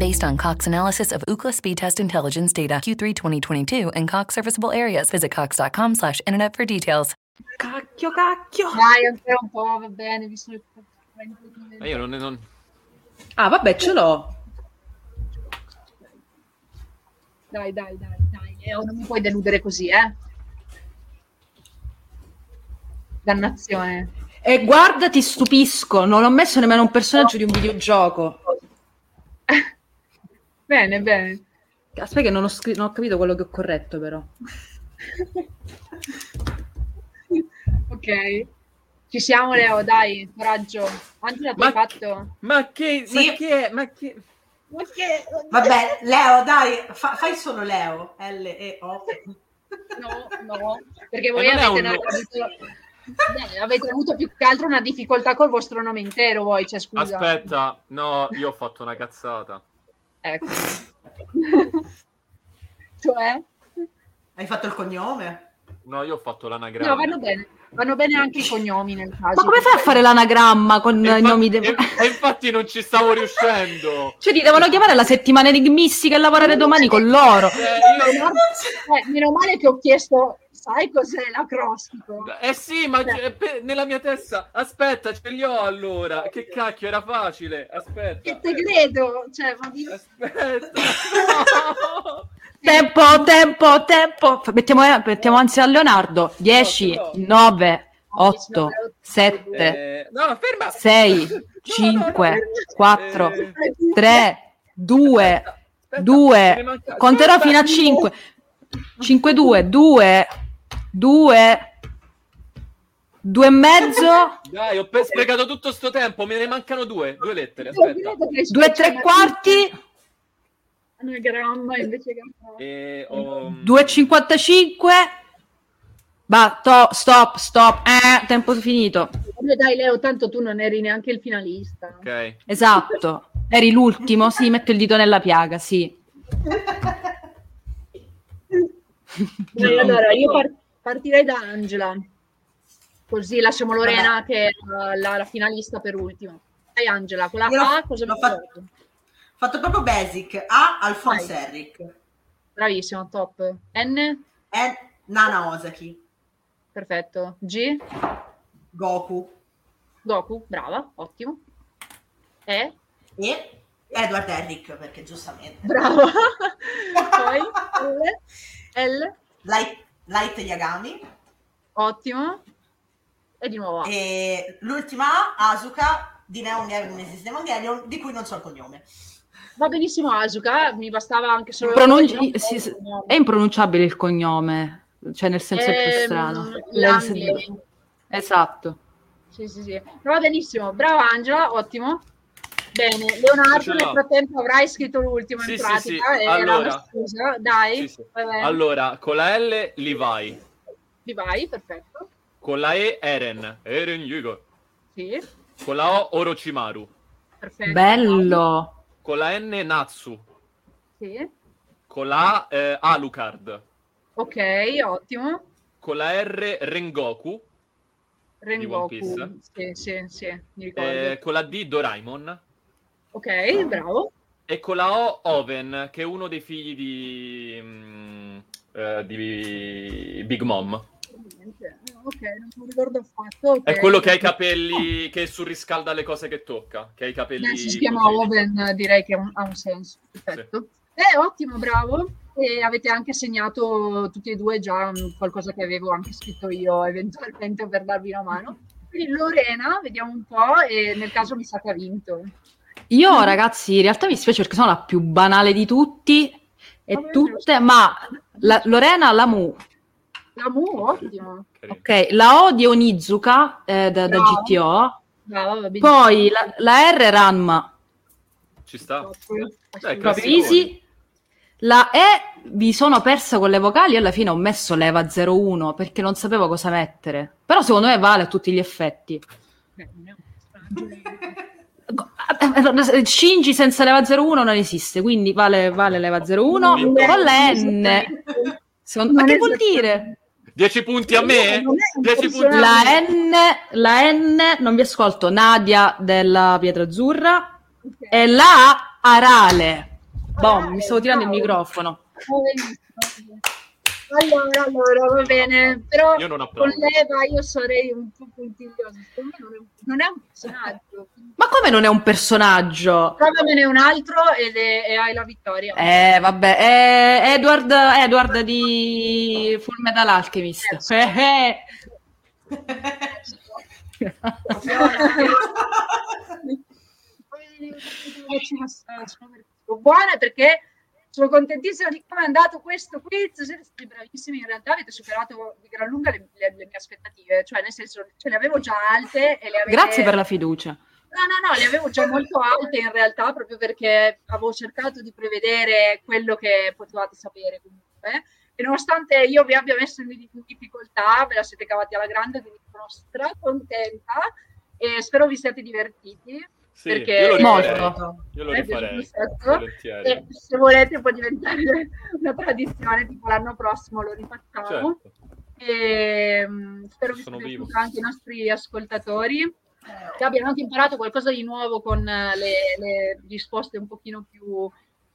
Based on Cox analysis of Ookla speed test intelligence data Q3 2022 and Cox serviceable areas, visit cox.com slash internet for details. Cacchio, cacchio. Dai, ancora un po', va bene, visto che... Ma io non, non... Ah, vabbè, ce l'ho. Dai, dai, dai, dai, Leo, non mi puoi deludere così, eh? Dannazione. E guarda, ti stupisco, non ho messo nemmeno un personaggio di un videogioco. Bene, bene. Aspetta che non ho, scri- non ho capito quello che ho corretto però. ok. Ci siamo, Leo, dai, coraggio. Angela, hai Ma- fatto? Ma che... Sì. Ma che... Ma che... Ma che... Vabbè, Leo, dai, fa- fai solo Leo. L-E-O. No, no, perché voi avete, un- avuto, Beh, avete avuto più che altro una difficoltà col vostro nome intero, voi, cioè scusa. Aspetta, no, io ho fatto una cazzata. Ecco. cioè? Hai fatto il cognome? No, io ho fatto l'anagramma. No, vanno bene. Vanno bene anche i cognomi nel caso. Ma come fai a fare l'anagramma con E i infatti- nomi dei... e- e infatti non ci stavo riuscendo. Cioè ti devono chiamare alla settimana enigmistica e lavorare domani con loro. Eh, io- Eh, meno male che ho chiesto, sai cos'è l'acrostico? Eh sì, ma pe- nella mia testa. Aspetta, ce li ho allora. Che cacchio, era facile. Aspetta. Che te credo, cioè, ma di- Aspetta. No. Tempo, tempo, tempo. Mettiamo, eh, mettiamo anzi a Leonardo. 10, 9, 8, 7, Eh, no, ferma. 6, 5, 4, Eh, 3, 2, aspetta, 2. me ne manca- Conterò fino a 5. 5, 2, 2, 2, 2 e mezzo, Dai, ho pe- sprecato tutto sto tempo. Me ne mancano due. Due lettere. Aspetta. 2 e 3 quarti, Anagramma invece che... E ho... 2 e 55. Va, to- stop, stop. Eh, tempo finito. Dai Leo, tanto tu non eri neanche il finalista. Ok. Esatto. Eri l'ultimo, sì, metto il dito nella piaga, sì. Allora, io par- partirei da Angela. Così lasciamo Lorena che è la, la- la finalista per ultimo. Dai Angela, con la Io A cosa mi fatto-? Fatto proprio basic. A. Alphonse Vai. Henrik. Bravissimo, top. N, E. Nana Osaki. perfetto. G, Goku. Goku, brava, ottimo. E, E. Edward Henrik, perché giustamente. bravo. Poi L, L, Light, Light Yagami. ottimo. E di nuovo. E l'ultima. Asuka di Neon Genesis Evangelion, di cui non so il cognome. Va benissimo Asuka, mi bastava anche solo... Pronunci- sì, sì. È impronunciabile il cognome, cioè nel senso è più Ehm, strano. Esatto. Sì, sì, sì. Va benissimo. Brava Angela, ottimo. Bene, Leonardo nel frattempo avrai scritto l'ultimo Sì, in sì, pratica. sì. e era Allora. scusa. Dai, Sì, sì. Allora, con la L Levi. Vai, perfetto. Con la E Eren. Eren Yugo. Sì, Con la O Orochimaru. perfetto. Bello. Con la N Natsu. Sì, Con la A eh, Alucard. Ok, ottimo. Con la R Rengoku. Rengoku. Sì, sì, sì, mi ricordo. eh, con la D Doraemon. Ok, bravo. E con la O Oven, che è uno dei figli di, mm, eh, di Big Mom. Ok, non mi ricordo affatto. ok. È quello che ha i capelli, che surriscalda le cose che tocca. Che ha i capelli. Beh, si chiama così. Oven, direi che ha un, senso. Perfetto. Eh, ottimo, bravo. E avete anche segnato tutti e due già mm, qualcosa che avevo anche scritto io eventualmente per darvi una mano. Quindi Lorena, vediamo un po', e nel caso mi sa che ha vinto. Io, ragazzi, in realtà mi spiace perché sono la più banale di tutti e Vabbè, tutte, ma la- Lorena Lamu, La Mu, ottimo. Ok, la O di Onizuka eh, da, da. GTO, Bravo, va benissimo. poi la, la R Ranma, Ci sta. Easy, la E vi sono persa con le vocali e alla fine ho messo leva 01 perché non sapevo cosa mettere, però secondo me vale a tutti gli effetti. Eh, personaggio. Shinji senza leva 01 non esiste, quindi vale, vale leva 01 Non con è la N. Secondo- ma che vuol dire? 10 punti a me? Non è un 10 punti. La N, la N, non vi ascolto, Nadia della Pietra Azzurra Ok. e la Arale. Boh, mi stavo tirando il microfono. Allora, allora, va bene, però Io non con l'Eva io sarei un po' puntigliosa, secondo me non è un, non è un personaggio. Ma come non è un personaggio? Provamene un altro ed è- e hai la vittoria. Eh, vabbè, è Edward, Edward di Full Metal Alchemist. Eh, eh. Buona perché sono contentissima di come è andato questo quiz. Siete stati bravissimi, in realtà avete superato di gran lunga le, le- le mie aspettative, cioè nel senso ce le avevo già alte e le avete... Grazie per la fiducia. No, no, no, le avevo già molto alte in realtà proprio perché avevo cercato di prevedere quello che potevate sapere comunque. E nonostante io vi abbia messo in in difficoltà, ve la siete cavati alla grande, quindi sono stracontenta e spero vi siate divertiti. Sì, Perché- io lo rifarei. Molto. Io lo rifarei. E se volete può diventare una tradizione, tipo l'anno prossimo lo rifacciamo. Certo. E, mm, spero vi Sono piaciuto anche i nostri ascoltatori che abbiano anche imparato qualcosa di nuovo con eh, le, le risposte un pochino più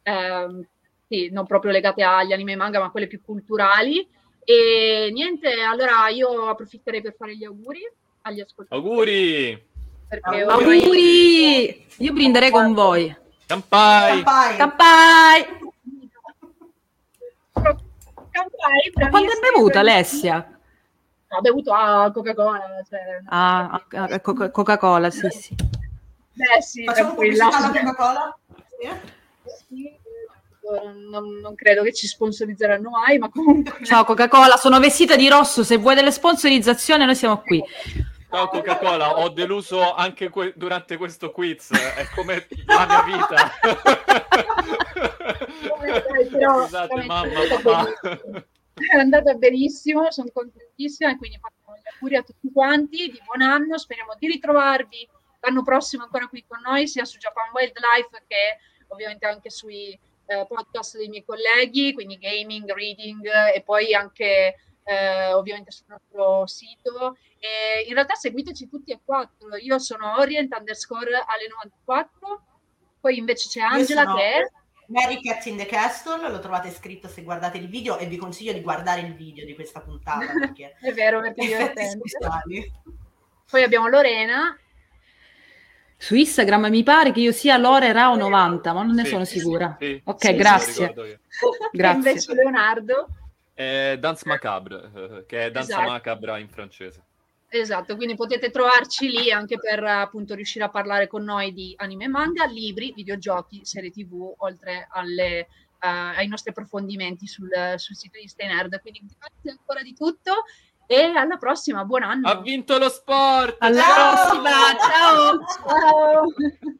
ehm, sì, non proprio legate agli anime e manga, ma quelle più culturali. E niente, allora io approfitterei per fare gli auguri agli ascoltatori. Auguri! Perché Auguri. Io brinderei con voi. Campai! Campai. Campai! Campai, Quando è bravissimi, bevuta bravissimi. Alessia? Ho bevuto a Coca-Cola. Cioè, Ah, ah, Co- Coca-Cola, sì, sì. Beh, sì, Facciamo tranquilla. pubblicità alla Coca-Cola? Sì. Non, non credo che ci sponsorizzeranno mai, ma comunque. Ciao Coca-Cola, sono vestita di rosso, se vuoi delle sponsorizzazioni noi siamo qui. Ciao Coca-Cola, ho deluso anche que- durante questo quiz, è come la mia vita. Però, Scusate, mamma, è benissimo. È andata benissimo, sono contentissima e quindi facciamo gli auguri a tutti quanti di buon anno. Speriamo di ritrovarvi l'anno prossimo ancora qui con noi, sia su Japan Wildlife che ovviamente anche sui eh, podcast dei miei colleghi, quindi gaming, reading e poi anche eh, ovviamente sul nostro sito. E in realtà seguiteci tutti e quattro. Io sono Orient underscore alle 94, poi invece c'è Angela sono- che è Mary Cat in the Castle, lo trovate scritto se guardate il video e vi consiglio di guardare il video di questa puntata perché è vero perché speciali. Poi abbiamo Lorena, Su Instagram mi pare che io sia Lore Rao 90, ma non ne Sì, sono sì, sicura. sì, Ok, sì, lo grazie. io. Grazie. invece Leonardo. È Dance Macabre, eh, che è Danza Esatto. Macabra in francese. Esatto, quindi potete trovarci lì anche per appunto riuscire a parlare con noi di anime e manga, libri, videogiochi, serie tv, oltre alle, eh, ai nostri approfondimenti sul, sul sito di Stay Nerd. Quindi grazie ancora di tutto e alla prossima, buon anno! Ha vinto lo sport! Alla Ciao! prossima, ciao! Ciao!